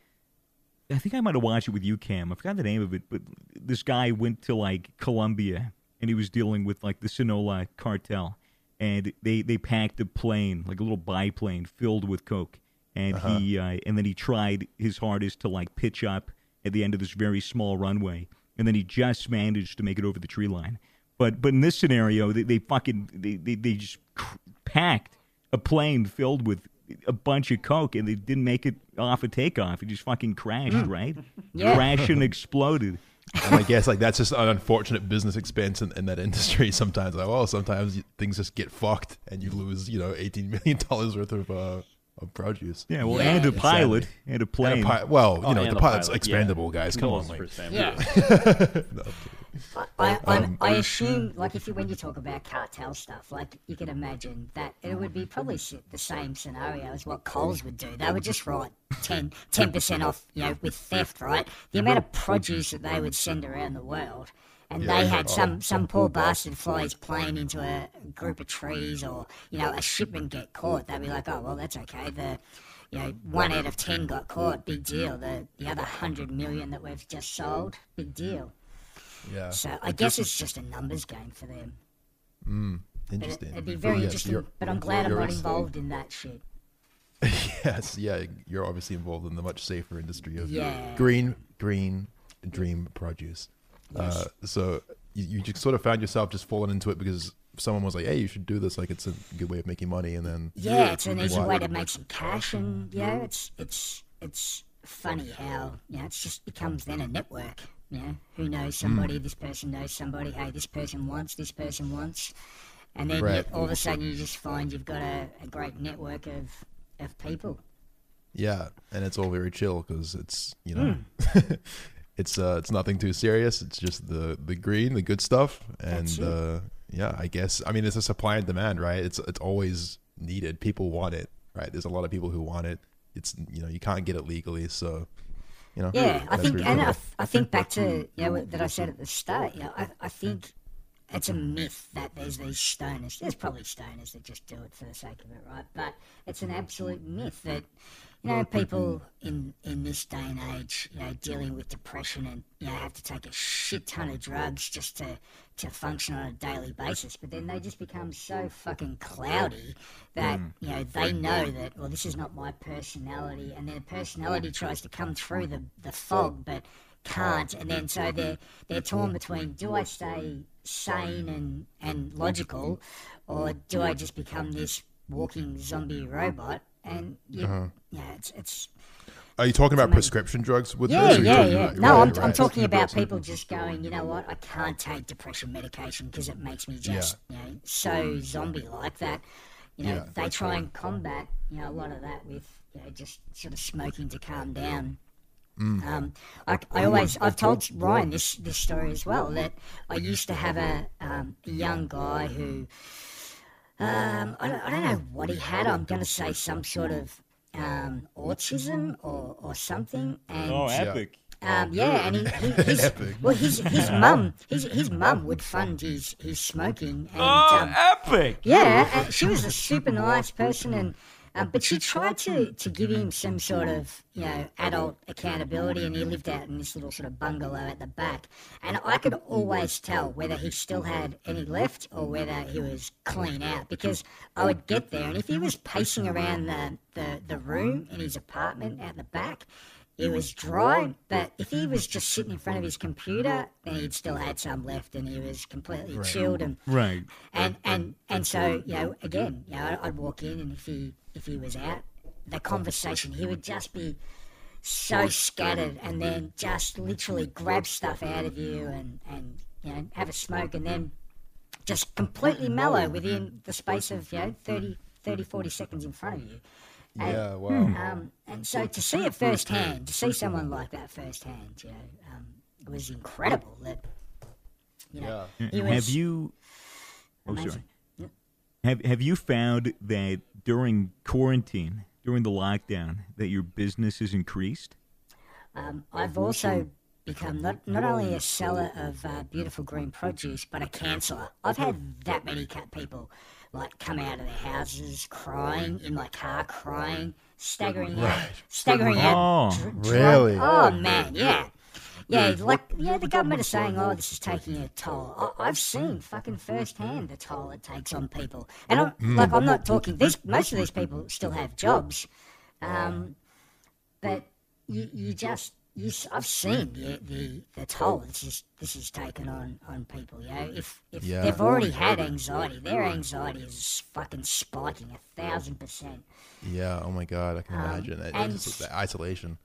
I think I might have watched it with you, Cam. I forgot the name of it, but this guy went to like Colombia and he was dealing with like the Sinaloa cartel, and they they packed a plane, like a little biplane, filled with coke, and he uh, and then he tried his hardest to like pitch up at the end of this very small runway, and then he just managed to make it over the tree line. But but in this scenario, they, they fucking they, they, they just cr- packed a plane filled with a bunch of coke, and they didn't make it off a takeoff. It just fucking crashed, right? *laughs* Yeah. Crashed and exploded. And I guess like that's just an unfortunate business expense in, in that industry. Sometimes, like, well, sometimes things just get fucked, and you lose, you know, eighteen million dollars worth of uh, of produce. Yeah, well, Yeah, and a exactly. pilot and a And a plane. pi- well, you Oh, know, the a pilot's pilot, yeah. expandable, guys. Come on, like, for. Yeah. *laughs* *laughs* no. *laughs* I, I, Um, I assume, like, if you when you talk about cartel stuff, like, you can imagine that it would be probably the same scenario as what Coles would do. They would just write 10 percent off, you know, with theft, right? The amount of produce that they would send around the world, and they had some some poor bastard flies his plane into a group of trees, or you know, a shipment get caught. They'd be like, oh well, that's okay. The you know, one out of ten got caught, big deal. The the other hundred million that we've just sold, big deal. yeah, So I guess it's just a numbers game for them. Hmm. It, interesting. it'd be very Yes, interesting. But I'm glad I'm not involved in that shit. *laughs* Yes, yeah, you're obviously involved in the much safer industry of Yeah. green, green dream produce. Uh, so you, you just sort of found yourself just falling into it because someone was like, "Hey, you should do this. Like, it's a good way of making money." And then Yeah, it's an easy way to make some cash, and yeah, it's it's it's funny how you know it's just becomes then a network. You know, who knows somebody? Hmm. This person knows somebody. Hey, this person wants. This person wants. And then Right. you, all of a sudden you just find you've got a, a great network of of people. Yeah, and it's all very chill because it's you know, Hmm. *laughs* it's uh, it's nothing too serious. It's just the the green, the good stuff, and uh, yeah, I guess I mean it's a supply and demand, right? It's it's always needed. People want it, right? There's a lot of people who want it. It's you know you can't get it legally, so you know. Yeah, I think, and cool. I, I think back to you know that I said at the start. You know, I, I think it's a myth that there's these stoners. There's probably stoners that just do it for the sake of it, right? But it's an absolute myth that you know people in in this day and age, you know, dealing with depression and you know have to take a shit ton of drugs just to to function on a daily basis. But then they just become so fucking cloudy that hmm. you know they know that well this is not my personality, and their personality tries to come through the the fog, but can't, and then so they're they're torn between do I stay sane and and logical, or do I just become this walking zombie robot? And you, Uh-huh. yeah, it's it's Are you talking about prescription drugs with yeah, this? or yeah, yeah. about- No, right, I'm, I'm talking about people just going, you know what, I can't take depression medication because it makes me just, you know, so zombie like that. You know, Yeah. they try and combat, you know, a lot of that with, you know, just sort of smoking to calm down. Mm. Um, I, I always, I've told Ryan this, this story as well, that I used to have a, um, a young guy who, um, I, don't, I don't know what he had. I'm going to say some sort of um, autism or, or something. And Oh, epic. Um, yeah, and he, he, *laughs* his, Epic. well, his his mum, his his mum would fund his his smoking, and Oh, um, epic! yeah, *laughs* she was a super nice person, and um, but she tried to to give him some sort of you know adult accountability, and he lived out in this little sort of bungalow at the back, and I could always tell whether he still had any left or whether he was clean out because I would get there, and if he was pacing around the the, the room in his apartment at the back. It was dry, but if he was just sitting in front of his computer, then he'd still had some left, and he was completely chilled and Right. and and and so you know again you know I'd- I'd walk in and if he if he was out the conversation he would just be so scattered and then just literally grab stuff out of you and and you know have a smoke and then just completely mellow within the space of you know 30 30 40 seconds in front of you And- Yeah, wow. um, and so to see it firsthand, to see someone like that firsthand, you know, um, it was incredible. That you know, he have you? Oh, amazing. sorry. Have Have you found that during quarantine, during the lockdown, that your business has increased? Um, I've also become not not only a seller of uh, beautiful green produce, but a canceller. I've had that many people like come out of their houses crying in my car, crying, staggering out, staggering out. Oh, dr- drunk- really? Oh man, yeah. Yeah, like yeah, the government is saying, "Oh, this is taking a toll." I, I've seen fucking firsthand the toll it takes on people, and I'm, like, I'm not talking. These most of these people still have jobs, um, but you, you just you, I've seen the, the the toll this is this is taken on on people. You know, if if Yeah. they've already had anxiety, their anxiety is fucking spiking a thousand percent. Yeah. Oh my god, I can imagine that. and- Just the isolation.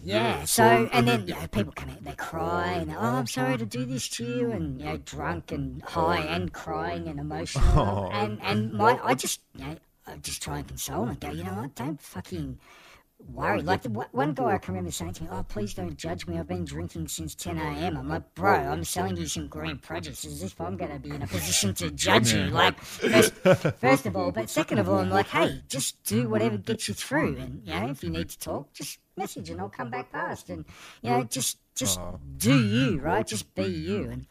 Yeah. So and then you know people come out, they cry, and oh, I'm sorry to do this to you, and you know, drunk and high and crying and emotional, and and my I just you know I just try and console and go, you know what, don't fucking worry. Like the, one- guy I can remember saying to me, "Oh, please don't judge me. I've been drinking since 10 a.m." I'm like, "Bro, I'm selling you some green produce. As if I'm going to be in a position to judge you." Like, first, first of all, but second of all, I'm like, "Hey, just do whatever gets you through, and you know, if you need to talk, just message and I'll come back past, and you know, just just do you, right? Just be you." And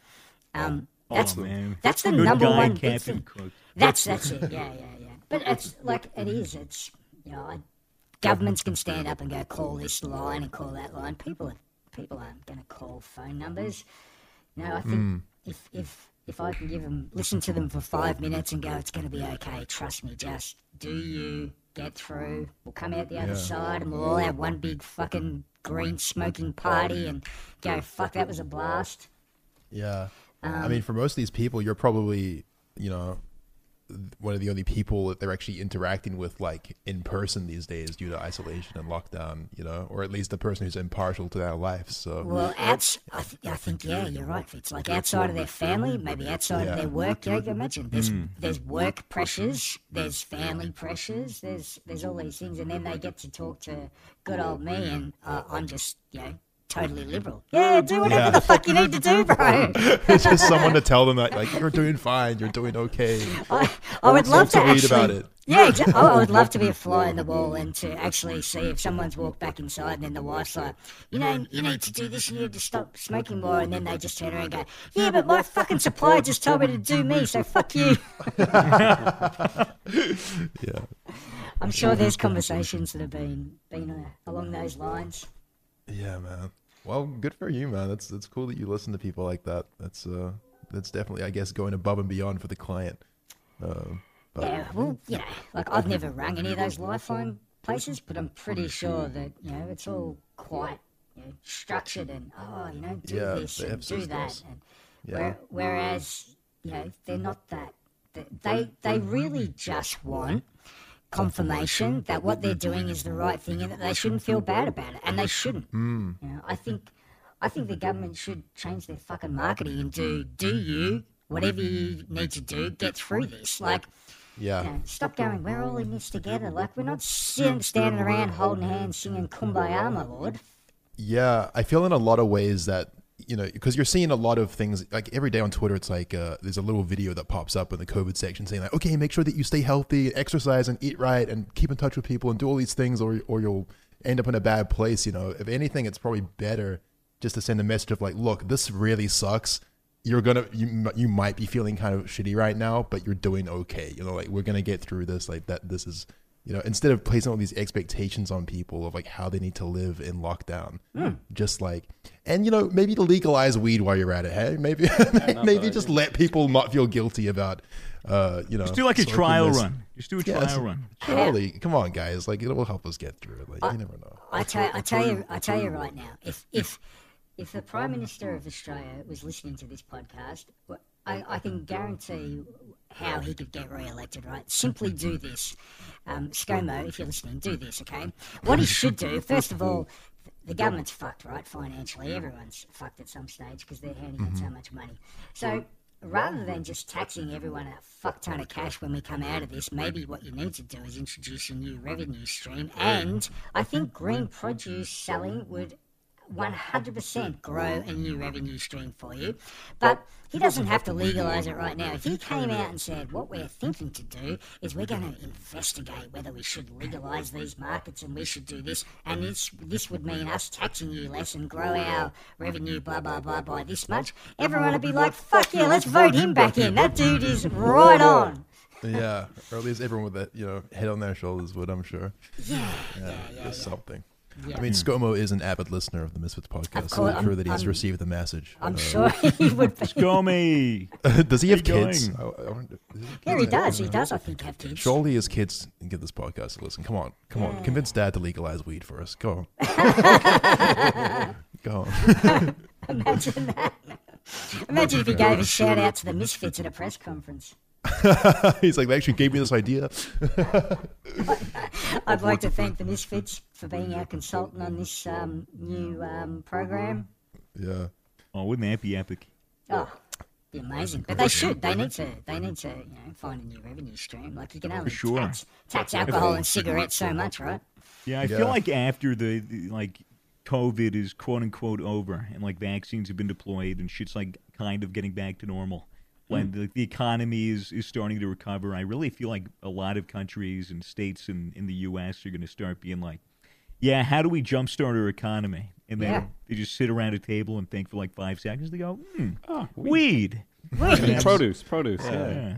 um, that's oh man, that's the Good number guy, one Captain thing. Cook. That's that's it. Yeah, yeah, yeah. But *laughs* it's like it is. It's you know, I, governments can stand up and go call this line and call that line. People are, people aren't going to call phone numbers. You know, I think if if if I can give them listen to them for five minutes and go, it's going to be okay. Trust me. Just do you get through? We'll come out the other side and we'll all have one big fucking green smoking party and go. Fuck, that was a blast. Yeah. I Um, mean, for most of these people, you're probably, you know, one of the only people that they're actually interacting with, like in person these days, due to isolation and lockdown. You know, or at least the person who's impartial to their life. So Well, outs- I, th- I think yeah, you're right. It's like outside of their family, maybe outside Yeah. of their work. Yeah, you can imagine there's there's work pressures, there's family pressures, there's there's all these things, and then they get to talk to good old me, and uh, I'm just you know totally liberal. Yeah, do whatever Yeah. the fuck you need to do, *laughs* bro. it's just someone to tell them that, like, you're doing fine, you're doing okay. I, I would love to to read about it. Yeah, I *laughs* would love to be a fly in the wall and to actually see if someone's walked back inside and then the wife's like, you know, you need to do this, you need to stop smoking more, and then they just turn around and go, yeah, but my fucking supplier just told me to do me, so fuck you. *laughs* Yeah. I'm sure there's conversations that have been been uh, along those lines. Yeah, man. Well, good for you, man. That's that's cool that you listen to people like that. That's uh, that's definitely, I guess, going above and beyond for the client. Um, but Yeah, well, you know, like I've never rung any of those lifeline places, but I'm pretty sure that you know it's all quite you know, structured and oh, you know, do Yeah, this and do that. And Yeah. where, whereas you know they're not that. They they really just want confirmation that what they're doing is the right thing and that they shouldn't feel bad about it, and they shouldn't. You know, mm. I think I think the government should change their fucking marketing and do do you whatever you need to do get through this like. yeah, You know, stop going. We're all in this together. Like we're not sitting, standing around holding hands, singing "Kumbaya, my lord." Yeah, I feel in a lot of ways that you know because you're seeing a lot of things like every day on Twitter. It's like uh, there's a little video that pops up in the COVID section saying like, okay, make sure that you stay healthy, exercise, and eat right, and keep in touch with people, and do all these things, or or you'll end up in a bad place. You know, if anything, it's probably better just to send a message of like, look, this really sucks. You're gonna you you might be feeling kind of shitty right now, but you're doing okay. You know, like we're gonna get through this. Like that. This is you know instead of placing all these expectations on people of like how they need to live in lockdown, just like and you know maybe to legalize weed while you're at it. Hey, maybe *laughs* *laughs* maybe just let people not feel guilty about uh you know Just do like a trial this. run. Just do a Yeah, trial run. Surely, come on, guys! Like it will help us get through it. Like you never know. I tell, I tell you, I tell you right now, if if if the Prime Minister of Australia was listening to this podcast, I, I can guarantee how he could get re-elected. Right? Simply *laughs* do this, um, ScoMo, if you're listening, do this. Okay? What he should do, first of all. *laughs* The government's fucked, right? Financially, everyone's fucked at some stage because they're handing out so much money. So rather than just taxing everyone a fuck ton of cash when we come out of this, maybe what you need to do is introduce a new revenue stream. And I think green produce selling would 100% grow a new revenue stream for you. But he doesn't have to legalise it right now. If he came out and said, what we're thinking to do is we're going to investigate whether we should legalise these markets and we should do this, and this, this would mean us taxing you less and grow our revenue, blah, blah, blah, by this much, everyone would be like, fuck yeah, let's vote him back in. That dude is *laughs* right on. yeah, or at least everyone with that you know head on their shoulders would. I'm sure. Yeah, Yeah, yeah, yeah. there's something. Yeah. I mean, ScoMo is an avid listener of the Misfits podcast, so I'm sure I'm- that he's I'm- received the message. I'm Uh, sure he *laughs* would be. Go me. *laughs* does he have kids? going? I- I wonder- he have Yeah, he does. He does, I think, have kids. Surely his kids can give this podcast a listen. Come on, come on, convince dad to legalize weed for us. Go on. *laughs* Go on. Imagine that. Imagine if he gave a shout out to the Misfits at a press conference. *laughs* He's like, they actually gave me this idea. *laughs* I'd like to thank the Misfits for being our consultant on this um, new um, program. Yeah. Oh, wouldn't that be epic? Oh, be amazing. But they should. They need to. They need to. You know, find a new revenue stream. Like you can only sure. tax, tax alcohol and cigarettes so much, right? Yeah, I Yeah. feel like after the, the like COVID is quote unquote over and like vaccines have been deployed and shit's like kind of getting back to normal. When the, the economy is, is starting to recover, I really feel like a lot of countries and states in, in the U.S. are going to start being like, yeah, how do we jumpstart our economy? And then Yeah. they just sit around a table and think for like five seconds. They go, hmm, Oh, weed. produce, produce. Yeah. Yeah.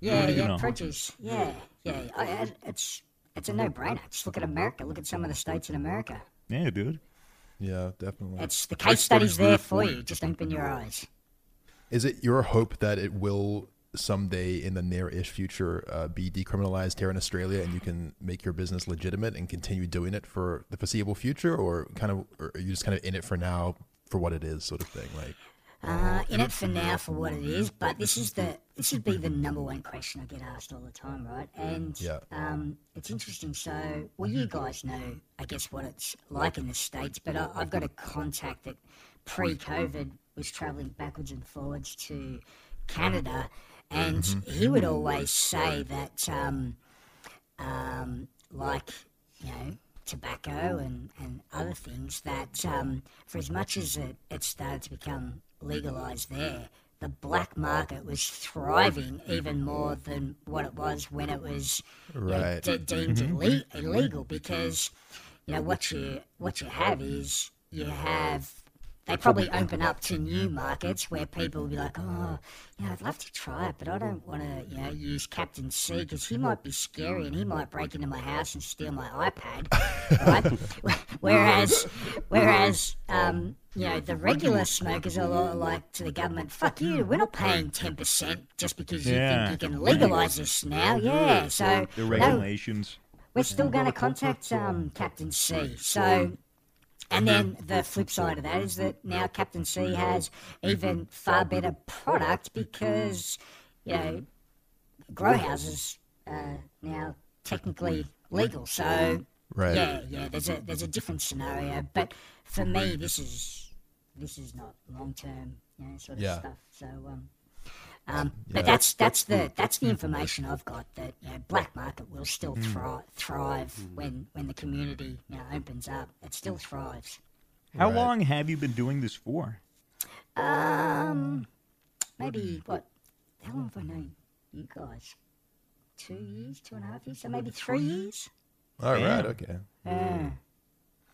Yeah, You yeah, know. produce. Yeah, yeah. I, I, it's it's a no-brainer. Just look at America. Look at some of the states in America. yeah, dude. Yeah, definitely. It's the case studies there for you. Just open your eyes. Is it your hope that it will someday in the near-ish future uh, be decriminalized here in Australia, and you can make your business legitimate and continue doing it for the foreseeable future, or kind of, or are you just kind of in it for now for what it is, sort of thing? Like, Uh, in it for now for what it is, but this is the this would be the number one question I get asked all the time, right? And Yeah. um, it's interesting. So, well, you guys know, I guess, what it's like in the states, but I, I've got a contact that pre-COVID was travelling backwards and forwards to Canada, and he would always say that, um, um, like, you know, tobacco and, and other things, that um, for as much as it, it started to become legalised there, the black market was thriving even more than what it was when it was you know, de- deemed ille- illegal because you know what you what you have is you have they probably open up to new markets where people will be like, oh, you know, I'd love to try it, but I don't want to, you know, use Captain C because he might be scary and he might break into my house and steal my iPad, right? *laughs* *laughs* whereas, whereas, um, you know, the regular smokers are all like to the government, fuck you, we're not paying 10% just because you Yeah. think you can legalise this now. Yeah, so The no, regulations. we're still going to contact um, Captain C. So, and then the flip side of that is that now Captain C has even far better product because, you know, grow houses are now technically legal. So, Right. yeah, yeah, there's a there's a different scenario. But for me, this is this is not long term, you know, sort of Yeah. stuff. So, um, um, but that's that's the that's the information I've got that you know, black market will still thri- thrive when when the community you know, opens up. It still thrives. How Right. long have you been doing this for? Um, maybe what? How long have I known you guys? Two years, two and a half years, so maybe three years. All right. Damn. Okay. Yeah.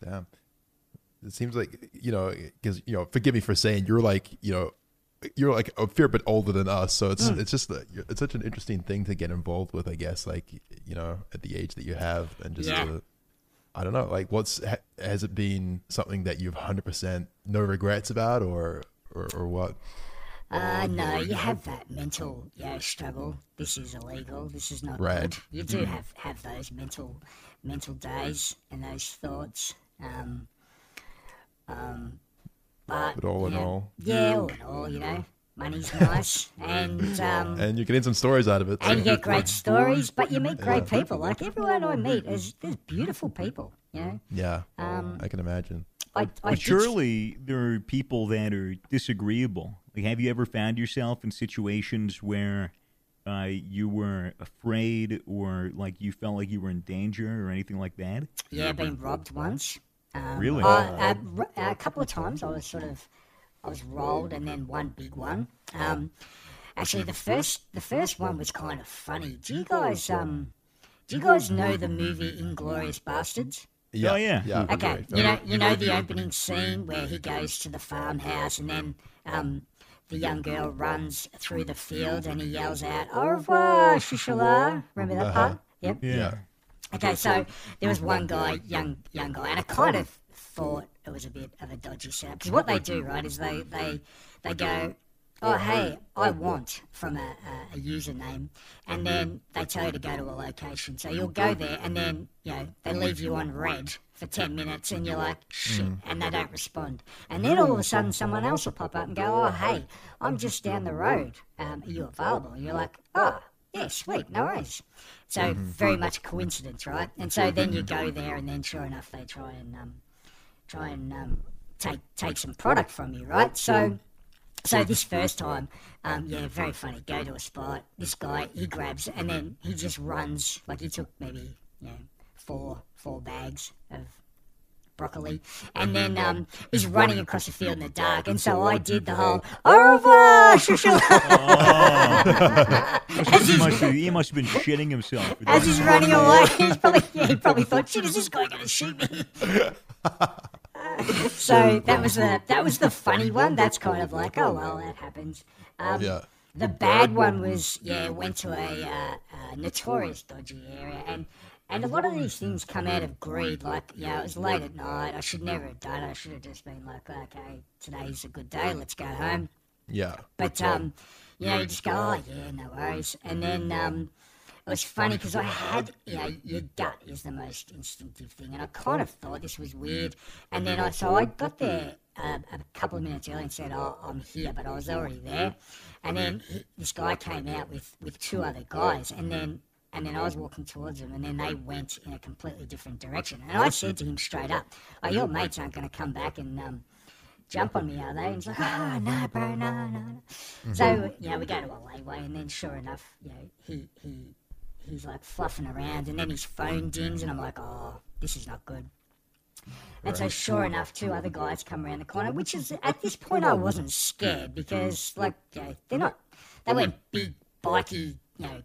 Damn. it seems like you know because you know forgive me for saying you're like you know you're like a fair bit older than us so it's Hmm. it's just it's such an interesting thing to get involved with i guess like you know at the age that you have and just Yeah. to, i don't know like what's ha, has it been something that you've 100% no regrets about or or, or what Uh, no, you have that mental, you know, struggle. This is illegal. This is not Right. good. You do have have those mental, mental days and those thoughts. Um, um, but But all in you all- yeah, all in all, you know, money's nice, *laughs* and um, and you're getting some stories out of it and you get great *laughs* stories. But you meet great people. *laughs* Like everyone I meet is there's beautiful people. You know, yeah um, i can imagine I, I But did- surely there are people that are disagreeable. Like, have you ever found yourself in situations where uh, you were afraid, or like you felt like you were in danger, or anything like that? Yeah, been robbed once. Um, Really? Uh, uh, r- a couple of times I was sort of, I was rolled, and then one big one. Um, actually, the first, the first one was kind of funny. Do you guys, um, do you guys know the movie Inglourious Basterds? yeah Oh, yeah. yeah Okay, you know, you know the opening scene where he goes to the farmhouse, and then um, the young girl runs through the field, and he yells out "Au revoir, Shosanna." Remember that part? Yep. yeah Okay, so there was one guy, young young guy, and I kind of thought it was a bit of a dodgy setup because what they do, right, is they they they go, oh hey, I want from a, a, username, and then they tell you to go to a location. So you'll go there, and then you know they leave you on red for ten minutes, and you're like shit, and they don't respond, and then all of a sudden someone else will pop up and go, oh hey, I'm just down the road, um, are you available? And you're like, oh. Yeah, sweet, no worries. So very much coincidence, right? And so then you go there, and then sure enough, they try and um, try and um, take take some product from you, right? So. So this first time, um, yeah, very funny. Go to a spot. This guy, he grabs, and then he just runs. Like he took maybe, you know, four four bags of broccoli, and then um, he's running across the field in the dark. And so I did the whole au revoir, he, must have, he must have been shitting himself. *laughs* as he's running away. *laughs* He's probably, yeah, he *laughs* probably thought, "Shit, is this guy going to shoot me?" so that was the that was the funny one. That's kind of like, oh well, that happens. Um, yeah The bad one was yeah, went to a, uh, uh notorious dodgy area, and and a lot of these things come out of greed. Like you know, it was late at night. I should never have done it. I should have just been like, okay, today's a good day. Let's go home. yeah But um, you know, you just go, oh yeah, no worries. And then um, it was funny because I had, you know, your gut is the most instinctive thing, and I kind of thought this was weird. And then I, so I got there uh, a couple of minutes early and said, oh, I'm here, but I was already there. And then he, this guy came out with with two other guys, and then. And then I was walking towards them, and then they went in a completely different direction. And I said to him straight up, "Oh, your mates aren't going to come back and um, jump on me, are they? And he's like, oh, no, bro, no, no, no. So, yeah, we go to a layway, and then sure enough, you know, he, he, he's like fluffing around, and then his phone dings, and I'm like, oh, this is not good. And so, sure enough, two other guys come around the corner, which is, at this point, I wasn't scared because, like, you know, they're not, they weren't big, bikey, you know,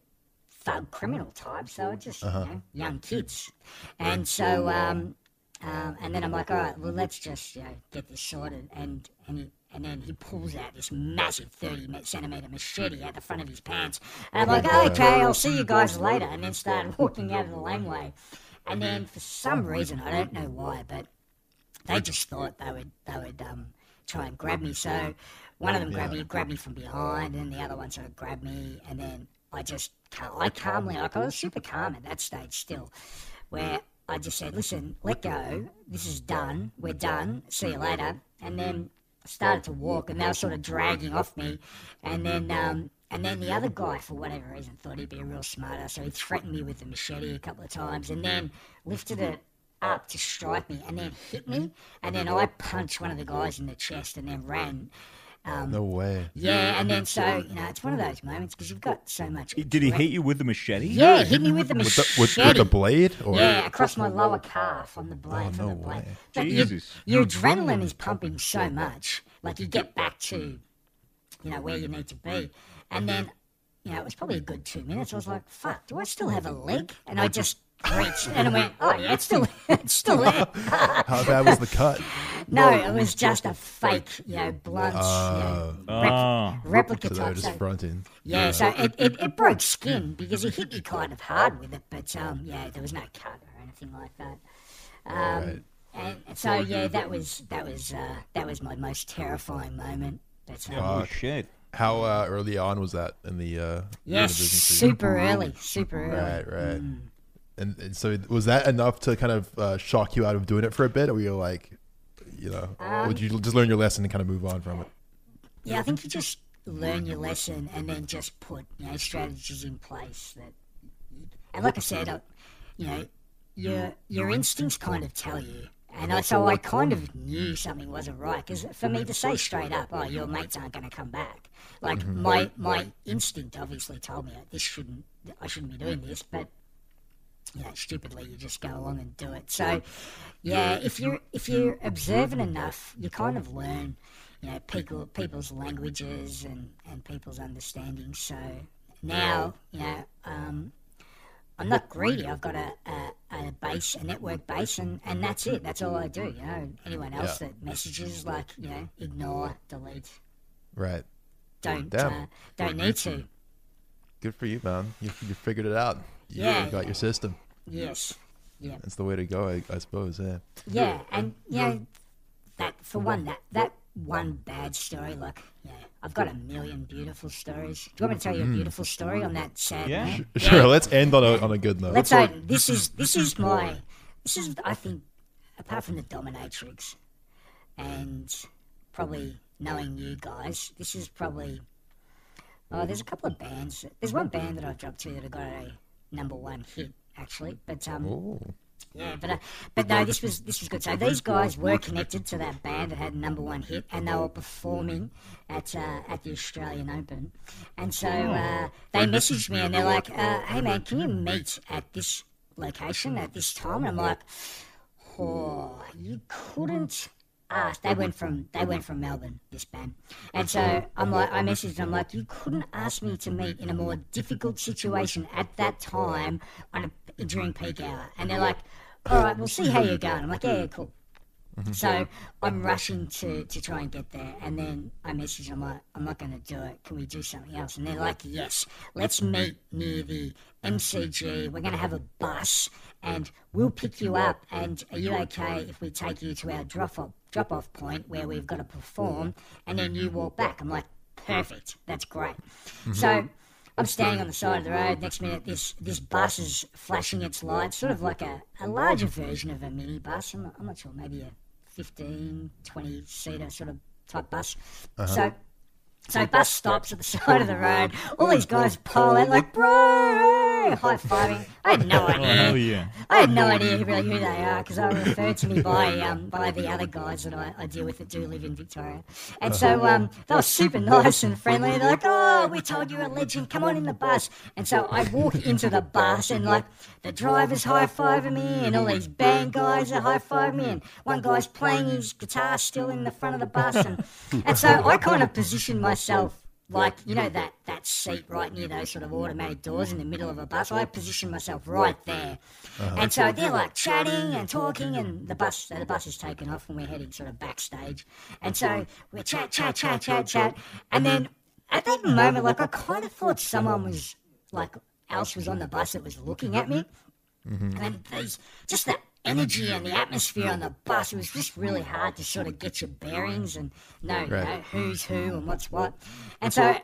thug criminal types. They were just, you know, young kids. And so, um, um, and then I'm like, all right, well, let's just you know, get this sorted. And and he, and then he pulls out this massive 30 centimeter machete out the front of his pants. And I'm like, okay, I'll see you guys later. And then started *laughs* walking out of the laneway. And then for some reason, I don't know why, but they just thought they would they would um, try and grab me. So one of them grabbed me, grabbed me from behind, and the other one sort of grabbed me, and then I just cal- I calmly, like I was super calm at that stage still, where I just said, "Listen, let go. This is done. We're done. See you later." And then started to walk, and they were sort of dragging off me, and then. Um, and then the other guy, for whatever reason, thought he'd be a real smarter, so he threatened me with the machete a couple of times, and then lifted it up to strike me and then hit me. And then I punched one of the guys in the chest and then ran. Oh, um, no way Yeah, and then so, you know, it's one of those moments because you've got so much. Did he hit you with the machete? Yeah, hit me with the with machete. the, with, with the blade or Yeah, across my lower calf on the oh, blade. Oh, from no the blade. way. But your- Jesus. Your, adrenaline is pumping so much. Like you get back to, you know, where you need to be. And then, you know, it was probably a good two minutes. I was like, fuck, do I still have a leg? And I just reached and I went, oh, yeah, it's still, *laughs* it's still *laughs* there. how bad was the cut *laughs* No, it was just a fake, you know, blunt, Uh, you know, rep- replica so they were type. just So, fronting. yeah, so it, it, it broke skin *clears throat* because he hit me kind of hard with it, but um, yeah, there was no cut or anything like that. Um, Right. and so yeah, that was that was uh, that was my most terrifying moment. But, um, Oh shit. How uh, early on was that in the uh, in the yes, business for you? super early, super early. Right, right. Mm. And, and so was that enough to kind of uh, shock you out of doing it for a bit, or were you like, you know, Um, would you just learn your lesson and kind of move on from it? Yeah, I think you just learn your lesson and then just put you know strategies in place that. And like I said, uh, you know, your your instincts kind of tell you. And I, so I kind of knew something wasn't right because for me to say straight up, "Oh, your mates aren't going to come back," like my my instinct obviously told me this shouldn't, I shouldn't be doing this, but you know, stupidly you just go along and do it. So, yeah, if you're if you're observant enough, you kind of learn, you know, people people's languages and and people's understanding. So now, you know, um, I'm not greedy. I've got a, a, a base, a network base, and, and that's it. That's all I do. You know, anyone else Yeah. that messages like you know, ignore, delete, Right. don't Damn. uh, don't need to. Good for you, man. You, you figured it out. You, Yeah. you got your system. Yes, yeah. That's the way to go, I, I suppose. Yeah. Yeah, and you know that for one that that one bad story, Look, yeah, I've got a million beautiful stories. Do you want me to tell you a mm. beautiful story on that sad Yeah. note? Sure. Let's end on a on a good note. Let's say this is this is my this is I think apart from the dominatrix and probably knowing you guys, this is probably oh there's a couple of bands. There's one band that I've dropped to that have got a number one hit actually, but um Ooh. yeah, but uh, but no, this was this was good. So these guys were connected to that band that had number one hit, and they were performing at uh, at the Australian Open, and so uh, they messaged me and they're like, uh, "Hey man, can you meet at this location at this time?" And I'm like, "Oh, you couldn't." Ah, ah, ask. They went from they went from Melbourne, this band, and so I'm like I messaged them like you couldn't ask me to meet in a more difficult situation at that time on a, during peak hour, and they're like, all right, we'll see how you're going. I'm like, yeah, yeah, cool. Mm-hmm. So I'm rushing to, to try and get there, and then I message them like, I'm not going to do it. Can we do something else? And they're like, yes, let's meet near the MCG. We're going to have a bus, and we'll pick you up. And are you okay if we take you to our drop off drop off point where we've got to perform, and then you walk back? I'm like, perfect. That's great. So. I'm standing on the side of the road. Next minute, this this bus is flashing its lights, sort of like a, a larger version of a mini bus. I'm not, I'm not sure, maybe a 15, 20 seater sort of type bus. So, so bus stops at the *laughs* side of the road. All these guys pile out like, bro, high fiving. I had no *laughs* idea. Hell yeah. I had no idea really who they are because they were referred to me by *laughs* um, by the other guys that I, I deal with that do live in Victoria. And so um, they were super nice and friendly. They're like, oh, we told you're a legend. Come on in the bus. And so I walk *laughs* into the bus and like the driver's high fiving me and all these band guys are high fiving me and one guy's playing his guitar still in the front of the bus. And, and so I kind of positioned myself like you know that that seat right near those sort of automatic doors in the middle of a bus. I position myself right there, uh-huh. and so they're like chatting and talking, and the bus so the bus is taken off, and we're heading sort of backstage, and so we chat, chat, chat, chat, chat, and then at that *laughs* moment, like I kind of thought someone was like else was on the bus that was looking at me, mm-hmm. and these just that energy and the atmosphere on the bus. It was just really hard to sort of get your bearings and know, you know who's who and what's what. And so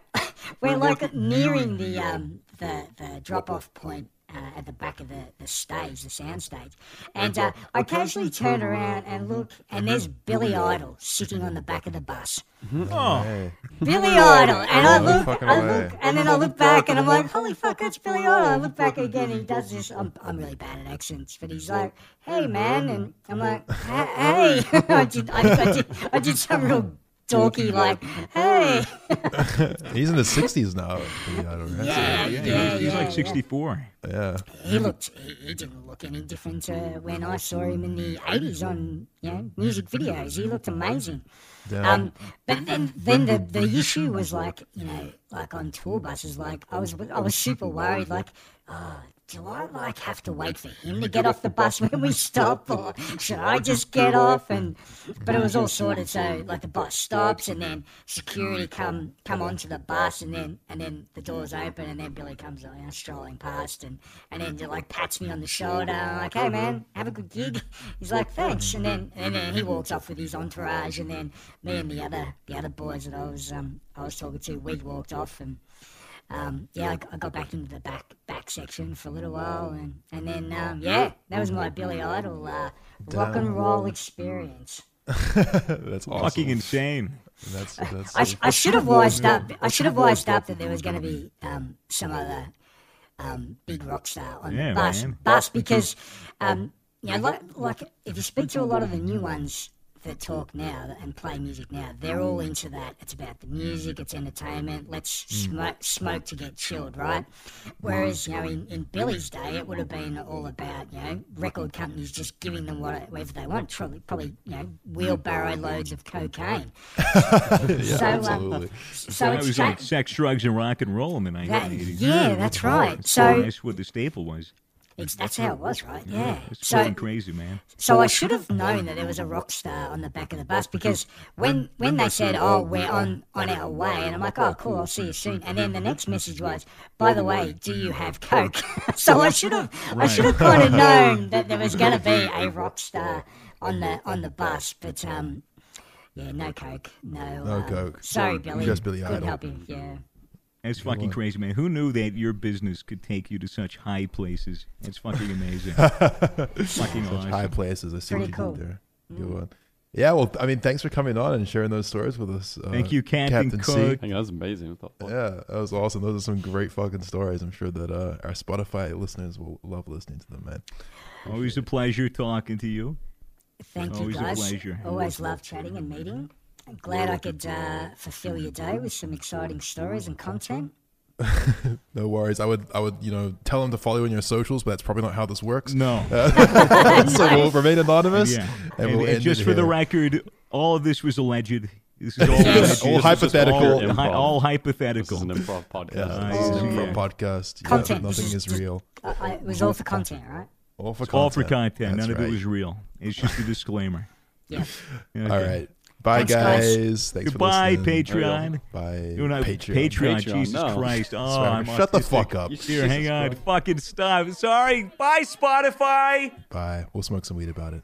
we're like nearing the um, the, the drop off point. Uh, at the back of the, the stage, the sound stage. And uh, I occasionally turn around and look, and there's Billy Idol sitting on the back of the bus. Oh, Hey. Billy Idol. And I look, I look, and then I look back and I'm like, holy fuck, that's Billy Idol. I look back again and he does this. I'm, I'm really bad at accents, but he's like, hey man. And I'm like, "Hey." hey. *laughs* I, did, I, I, did, I did some real dorky, like, hey. *laughs* He's in his sixties now. you know, right? Yeah, yeah, yeah, he's, he's like 64. Yeah. He looked, he, he didn't look any different to when I saw him in the 80s on, you know, music videos. He looked amazing. Damn. Um, but then, then the, the issue was like, you know, like on tour buses, like I was, I was super worried, like, oh, do I like have to wait for him to get off the bus when we stop, or *laughs* should I just get off? And but it was all sorted. So like the bus stops, and then security come come onto the bus, and then and then the doors open, and then Billy comes you know, strolling past, and and then like pats me on the shoulder, I'm like, hey man, have a good gig. He's like, thanks, and then and then he walks off with his entourage, and then me and the other the other boys that I was um I was talking to, we walked off and um, yeah, I, I got back into the back back section for a little while, and and then um, yeah, that was my Billy Idol uh, rock and roll experience. *laughs* That's awesome. Fucking insane. That's that's. I, sh- I should have wised up. I should have wised up that there was going to be um, some other um, big rock star on Yeah, the bus, man. bus because um, you know, like, like if you speak to a lot of the new ones that talk now and play music now, they're all into that. It's about the music, it's entertainment. Let's Mm. smoke, smoke to get chilled, right? Whereas you know, in, in Billy's day, it would have been all about you know record companies just giving them whatever they want. Probably, probably you know wheelbarrow loads of cocaine. *laughs* yeah, so, um, absolutely. So That it's was cha- like sex, drugs, and rock and roll in the that, 1980s. yeah, that's right. So that's what the staple was. It's, that's how it was, right? Yeah. It's So crazy, man. So I should have *laughs* known that there was a rock star on the back of the bus because when when they said, "Oh, we're on on our way," and I'm like, "Oh, cool, I'll see you soon." And then the next message was, "By the way, do you have coke?" *laughs* so I should have I should have kind of known that there was going to be *laughs* a rock star on the on the bus, but um. Yeah, no coke, no. No um, coke. Sorry, Billy. Just Billy Idol. help you. Yeah. That's fucking crazy, man. Who knew that your business could take you to such high places? It's fucking amazing. *laughs* fucking Such awesome. high places. I see Pretty what you cool. did there. Good one. Yeah, well, I mean, thanks for coming on and sharing those stories with us. Uh, Thank you, Captain C. Cook. I think that's amazing. What the fuck? Yeah, that was awesome. Those are some great fucking stories. I'm sure that uh, our Spotify listeners will love listening to them, man. Always a pleasure talking to you. Thank Always a you, guys. pleasure. Always love chatting and meeting. I'm glad I could uh, fulfill your day with some exciting stories and content. *laughs* No worries. I would, I would, you know, tell them to follow you on your socials, but that's probably not how this works. No. *laughs* *laughs* so we'll remain anonymous. yeah. And, And, we'll and end just it for the record, all of this was alleged. This is all, Yes. all This is hypothetical. all All, hi- improv. all This hypothetical. is an improv podcast. this is Oh, an improv yeah. podcast. Yeah, nothing is is- real. I, I, it was all for content, right? All for all content. for content. That's None of it was real. It's just a disclaimer. Yeah. Okay. All right. Bye, Thanks, guys. guys. Thanks Goodbye, for listening. Patreon. Bye. You know, Patreon. Patreon. Patreon, Jesus no. Christ. Oh, I'm shut the fuck up. Here, hang Jesus on. Christ. Fucking stop. Sorry. Bye, Spotify. Bye. We'll smoke some weed about it.